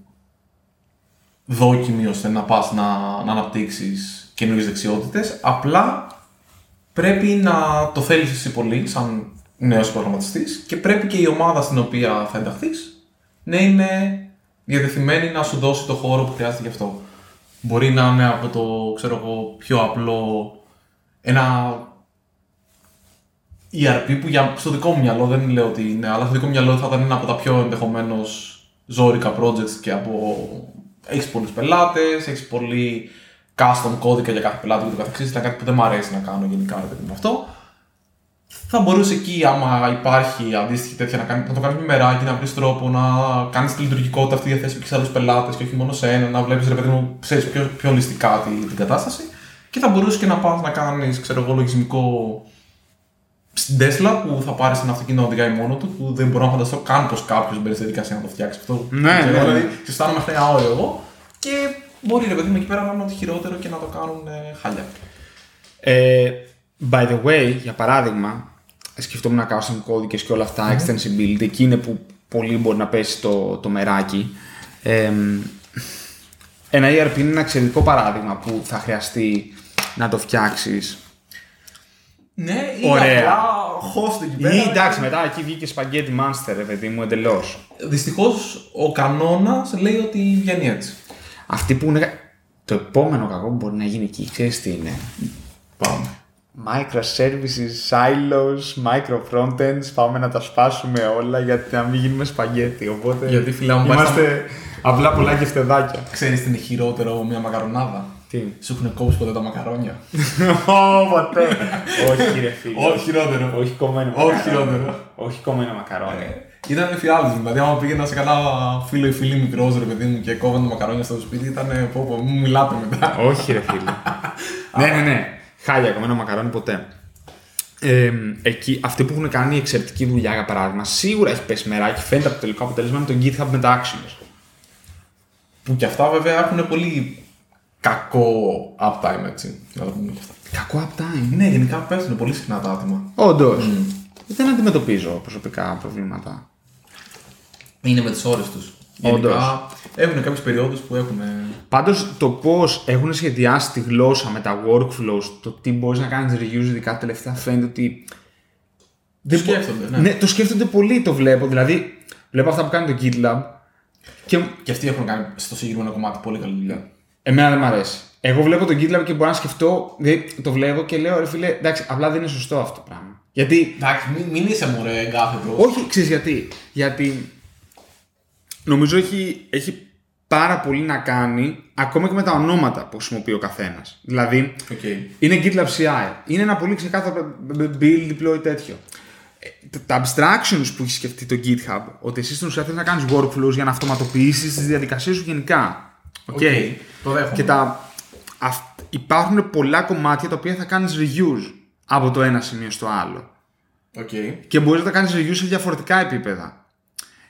δόκιμοι ώστε να πας να, να αναπτύξεις καινούριες δεξιότητες. Απλά πρέπει να το θέλεις εσύ πολύ σαν νέος προγραμματιστής και πρέπει και η ομάδα στην οποία θα ενταχθείς να είναι διατεθειμένη να σου δώσει το χώρο που χρειάζεται γι' αυτό. Μπορεί να είναι από το, ξέρω εγώ, πιο απλό ένα ERP που για, στο δικό μου μυαλό δεν λέω ότι είναι, αλλά στο δικό μου μυαλό θα ήταν ένα από τα πιο ενδεχομένως ζώρικα projects και από. Έχεις πολλούς πελάτες, έχεις πολύ custom κώδικα για κάθε πελάτη και το καθεξής. Ήταν κάτι που δεν μου αρέσει να κάνω γενικά ρε παιδί μου αυτό. Θα μπορούσε εκεί, άμα υπάρχει αντίστοιχη τέτοια, να, κάνει, να το κάνεις με μεράκι, να βρεις τρόπο να κάνεις τη λειτουργικότητα αυτή διαθέσιμη και σε άλλους πελάτες και όχι μόνο σε ένα, να βλέπεις ρε παιδί μου, ξέρεις, πιο, πιο ολιστικά τη- την κατάσταση. Και θα μπορούσε και να πας να κάνεις, ξέρω εγώ, λογισμικό στην Tesla που θα πάρεις ένα αυτοκίνητο να οδηγάει μόνο του, που δεν μπορώ να φανταστώ καν πως κάποιος μπαίνει στη διαδικασία να το φτιάξει αυτό. Ναι, Δεν ξέρω, ναι, ναι. Δηλαδή, του αισθάνομαι αυτό ένα όριο εγώ και μπορεί ρε παιδί μου εκεί πέρα να είναι ό,τι χειρότερο και να το κάνουν ε, χάλια. Ε, by the way, για παράδειγμα, σκεφτόμουν custom κώδικες και όλα αυτά, extensibility, εκεί είναι που πολύ μπορεί να πέσει το, το μεράκι. Ε, ένα ERP είναι ένα εξαιρετικό παράδειγμα που θα χρειαστεί να το φτιάξεις. Ναι, ή Ωραία. απλά host εκεί Ή εντάξει, μετά εκεί βγήκε spaghetti monster, ρε παιδί μου, εντελώς. Δυστυχώς ο κανόνας λέει ότι βγαίνει έτσι. Αυτή που είναι. Το επόμενο κακό που μπορεί να γίνει εκεί, ξέρεις τι είναι. Πάμε. Microservices, silos, micro frontends, πάμε να τα σπάσουμε όλα γιατί να μην γίνουμε σπαγγέτι. Οπότε Γιατί, φίλε, μου, πάει είμαστε απλά πολλά γευτεδάκια. Ξέρεις τι είναι χειρότερο από μια μακαρονάδα; Τι; Σου έχουν κόψει ποτέ τα μακαρόνια. Ω, ποτέ. Όχι, ρε φίλε. *laughs* Όχι χειρότερο. Όχι κομμένο Όχι μακαρόνι. χειρότερο. Όχι κομμένο μακαρόνι. Ήταν εφιάλτη μου. Δηλαδή, άμα πήγαινα σε κανένα φίλο ή φίλη μικρός ρε παιδί μου και κόβανε τα μακαρόνια στο σπίτι, ήταν πω, πω, μου μιλάτε μετά. Όχι, ρε φίλε. *laughs* ναι, ναι, ναι. Χάλια, κομμένο μακαρόνι ποτέ. Ε, εκεί, αυτοί που έχουν κάνει εξαιρετική δουλειά, για παράδειγμα, σίγουρα έχει πέσει μεράκι. Φαίνεται από το τελικό αποτέλεσμα είναι το GitHub με τα actions. Που και αυτά βέβαια έχουν πολύ κακό uptime έτσι. Να το πούμε και αυτά. Κακό uptime. Ναι, γενικά πέφτουν πολύ συχνά τα άτομα. Όντως. Δεν αντιμετωπίζω προσωπικά προβλήματα. Είναι με τις ώρες τους. Όντως. Έχουν κάποιες περιόδους που έχουν. Πάντως το πώς έχουν σχεδιάσει τη γλώσσα με τα workflows, το τι μπορείς να κάνεις reuse, ειδικά τελευταία φαίνεται ότι Δεν σκέφτονται, ναι. Ναι, το σκέφτονται πολύ, το βλέπω. Δηλαδή, βλέπω αυτά που κάνει το GitLab και Και αυτοί έχουν κάνει στο συγκεκριμένο κομμάτι πολύ καλή δουλειά. εμένα δεν μου αρέσει. Εγώ βλέπω το GitLab και μπορώ να σκεφτώ, δηλαδή, το βλέπω και λέω, ρε φίλε, εντάξει, απλά δεν είναι σωστό αυτό το πράγμα. Γιατί Εντάξει, μην, μην είσαι μωρέ εγκάθετος. Όχι, ξέρεις γιατί. Γιατί νομίζω έχει, έχει πάρα πολύ να κάνει ακόμα και με τα ονόματα που χρησιμοποιεί ο καθένας. Δηλαδή, Okay. είναι GitLab CI. Είναι ένα πολύ ξεκάθαρο build, deploy τέτοιο. Ε, Τα abstractions που έχει σκεφτεί το GitHub, ότι εσύ στην ουσία θέλεις να κάνεις workflows για να αυτοματοποιήσεις τις διαδικασίες σου γενικά. OK. OK, το δέχομαι. Και τα, αυ- υπάρχουν πολλά κομμάτια τα οποία θα κάνεις reuse από το ένα σημείο στο άλλο Okay. και μπορείς να τα κάνεις review σε διαφορετικά επίπεδα.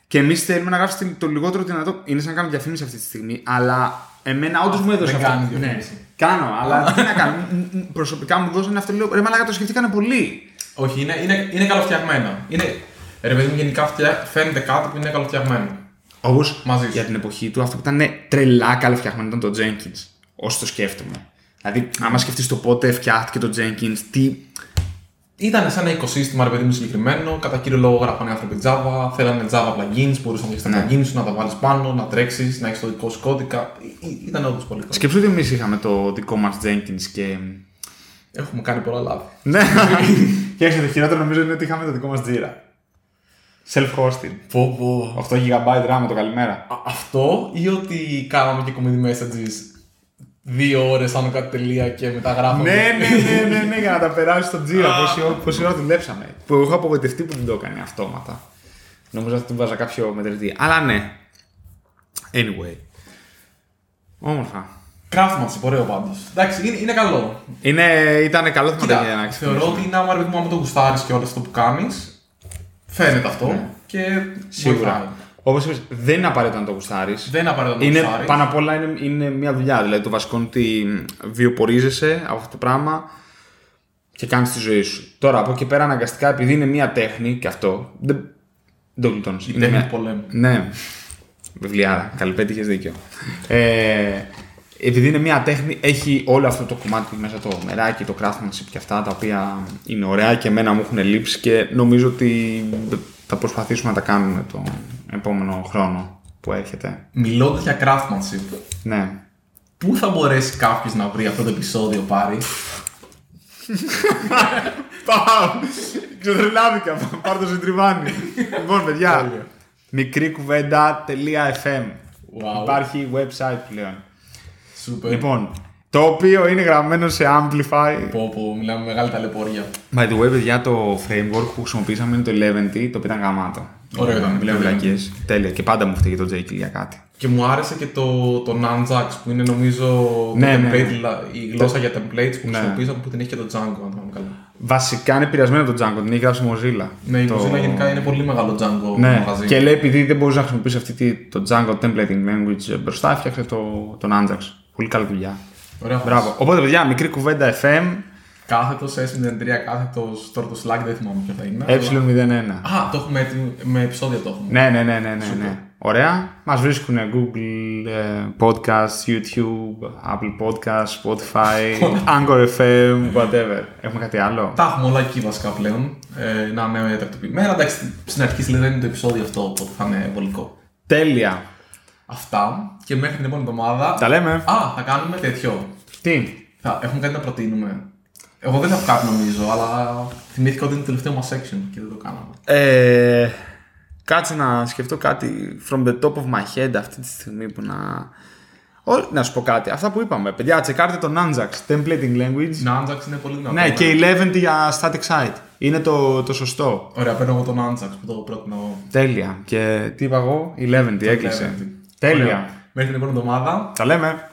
Και εμείς θέλουμε να γράψει το λιγότερο δυνατό. Είναι σαν να κάνω διαφήμιση αυτή τη στιγμή, αλλά εμένα όντως μου έδωσε δεν αυτό. κάνεις Ναι, διαφήμιση. κάνω, αλλά τι να κάνω. Μ, μ, Προσωπικά μου δώσανε αυτό. Λέω, ρε Μαλάκα το σκεφτήκανε πολύ. Όχι, είναι, είναι, είναι καλοφτιαγμένα. Είναι, ρε παιδί μου, γενικά φτιά, φαίνεται κάτι που είναι καλοφτιαγμένο. Όπως Μαζί σου. για την εποχή του, αυτό που ήταν τρελά καλοφτιαγμένο ήταν το Jenkins. Όσο το σκέφτομαι. Δηλαδή, άμα σκεφτείς το πότε φτιάχτηκε το Jenkins, τι. Ήταν σαν ένα οικοσύστημα, ρε παιδί μου, συγκεκριμένο. Κατά κύριο λόγο γράφανε άνθρωποι Java, θέλανε Java plugins, μπορούσαν να φτιάξει τα Ναι. plugins σου, να τα βάλεις πάνω, να τρέξεις, να έχεις το δικό σου κώδικα. Ή- ή- Ήταν όντως πολύ καλό. Σκέψου ότι εμείς είχαμε το δικό μας Jenkins και. Έχουμε κάνει πολλά λάθη. Ναι, και έξω το χειρότερο νομίζω είναι ότι είχαμε το δικό μας Jira. Self-hosting. Πω, πω. 8 GB RAM το καλημέρα. Α- Αυτό ή ότι κάναμε και community messages δύο ώρες άνω κάτι τελεία και μετά γράφαμε. ναι, ναι, ναι, ναι, ναι, για να τα περάσει στο Jira. Πόση ώρα, πόση ώρα δουλέψαμε. Που έχω απογοητευτεί που δεν το έκανε αυτόματα. Νομίζω ότι του βάζα κάποιο μετρητή. Αλλά ναι. Anyway. Όμορφα. Craftsmanship, ωραίο πάντως. Εντάξει, είναι, είναι καλό. Είναι, ήταν καλό θέμα Κοίτα, για να θεωρώ ότι είναι άμα ρε παιδί μου, άμα το γουστάρεις και όλο αυτό που κάνεις, φαίνεται αυτό και βοηθάει. Σίγουρα. Όπως είπες, δεν είναι απαραίτητο να το γουστάρεις. Δεν είναι απαραίτητο να το Είναι, γουστάρεις. πάνω απ' όλα είναι, είναι μια δουλειά. Δηλαδή το βασικό είναι ότι βιοπορίζεσαι από αυτό το πράγμα και κάνεις τη ζωή σου. Τώρα από εκεί πέρα αναγκαστικά επειδή είναι μια τέχνη και αυτό. Δεν, δεν το γλιτώνει. Η τέχνη του πολέμου. Ναι. Βιβλιάρα. Καλυπέτη, είχε δίκιο. Ε, επειδή είναι μια τέχνη, έχει όλο αυτό το κομμάτι μέσα το μεράκι, το craftsmanship και αυτά τα οποία είναι ωραία και εμένα μου έχουν λείψει και νομίζω ότι θα προσπαθήσουμε να τα κάνουμε τον επόμενο χρόνο που έρχεται. Μιλώντας για craftsmanship, Ναι. πού θα μπορέσει κάποιος να βρει αυτό το επεισόδιο πάρει. Πάω! Ξετρελάθηκα. Πάρ το συντριβάνι. λοιπόν, παιδιά. Τέλεια. μικρή κουβέντα.fm Wow. Υπάρχει website πλέον. Σούπερ. Λοιπόν, το οποίο είναι γραμμένο σε Amplify. Πω, πω, μιλάμε μεγάλη ταλαιπωρία. By the way, παιδιά, το framework που χρησιμοποίησαμε είναι το 11, το οποίο ήταν γαμάτο. Ωραίο ήταν. Μιλάω βλακίες. Τέλεια. Και πάντα μου φταίει το J για κάτι. Και μου άρεσε και το, το Nunjax που είναι νομίζω Ναι, το ναι, template, ναι. λα- η γλώσσα για templates που Ναι. χρησιμοποίησαμε που την έχει και το Django, αν το θυμάμαι καλά. Βασικά είναι επηρεασμένο από το Django, την έχει γράψει η Mozilla. Ναι, η Το- Mozilla γενικά είναι πολύ μεγάλο Django Ναι, μαγαζί. και λέει επειδή δεν μπορείς να χρησιμοποιήσεις αυτή τη, το Django templating language μπροστά, φτιάξε το, τον Anjax. Πολύ καλή δουλειά. Ωραία φάση. Μπράβο. Οπότε, παιδιά, μικρή κουβέντα FM, Κάθετος S03, κάθετος τώρα το Slack, δεν θυμάμαι ποιο θα είναι. ε01. Α, το έχουμε έτοιμο, με επεισόδια το έχουμε. Ναι, ναι, ναι, ναι, ναι, ναι. Ωραία. Μας βρίσκουν Google ε, Podcast, YouTube, Apple Podcast, Spotify, *laughs* Anchor FM, whatever. Έχουμε κάτι άλλο; Τα έχουμε όλα εκεί βασικά πλέον. Ε, να είναι τακτοποιημένα. Εντάξει, στην αρχή στη δεν είναι το επεισόδιο αυτό, οπότε θα είναι βολικό. Τέλεια. Αυτά και μέχρι την επόμενη εβδομάδα. Τα λέμε. Α, θα κάνουμε τέτοιο. Τι; Θα, έχουμε κάτι να προτείνουμε. Εγώ δεν έχω κάτι νομίζω, αλλά θυμήθηκα ότι είναι το τελευταίο μας section και δεν το κάναμε. Ε, κάτσε να σκεφτώ κάτι from the top of my head αυτή τη στιγμή που να... Ό, να σου πω κάτι. Αυτά που είπαμε. Παιδιά, τσεκάρτε το Nanjax, templating language. Nunjax είναι πολύ δυνατό. Ναι, και 11 για static site. Είναι το, το σωστό. Ωραία, παίρνω εγώ τον Nunjax που το πρότεινα εγώ. Τέλεια. Και τι είπα εγώ, 11 έκλεισε. Eleven. Τέλεια. Ωραία. Μέχρι την επόμενη εβδομάδα. Τα λέμε.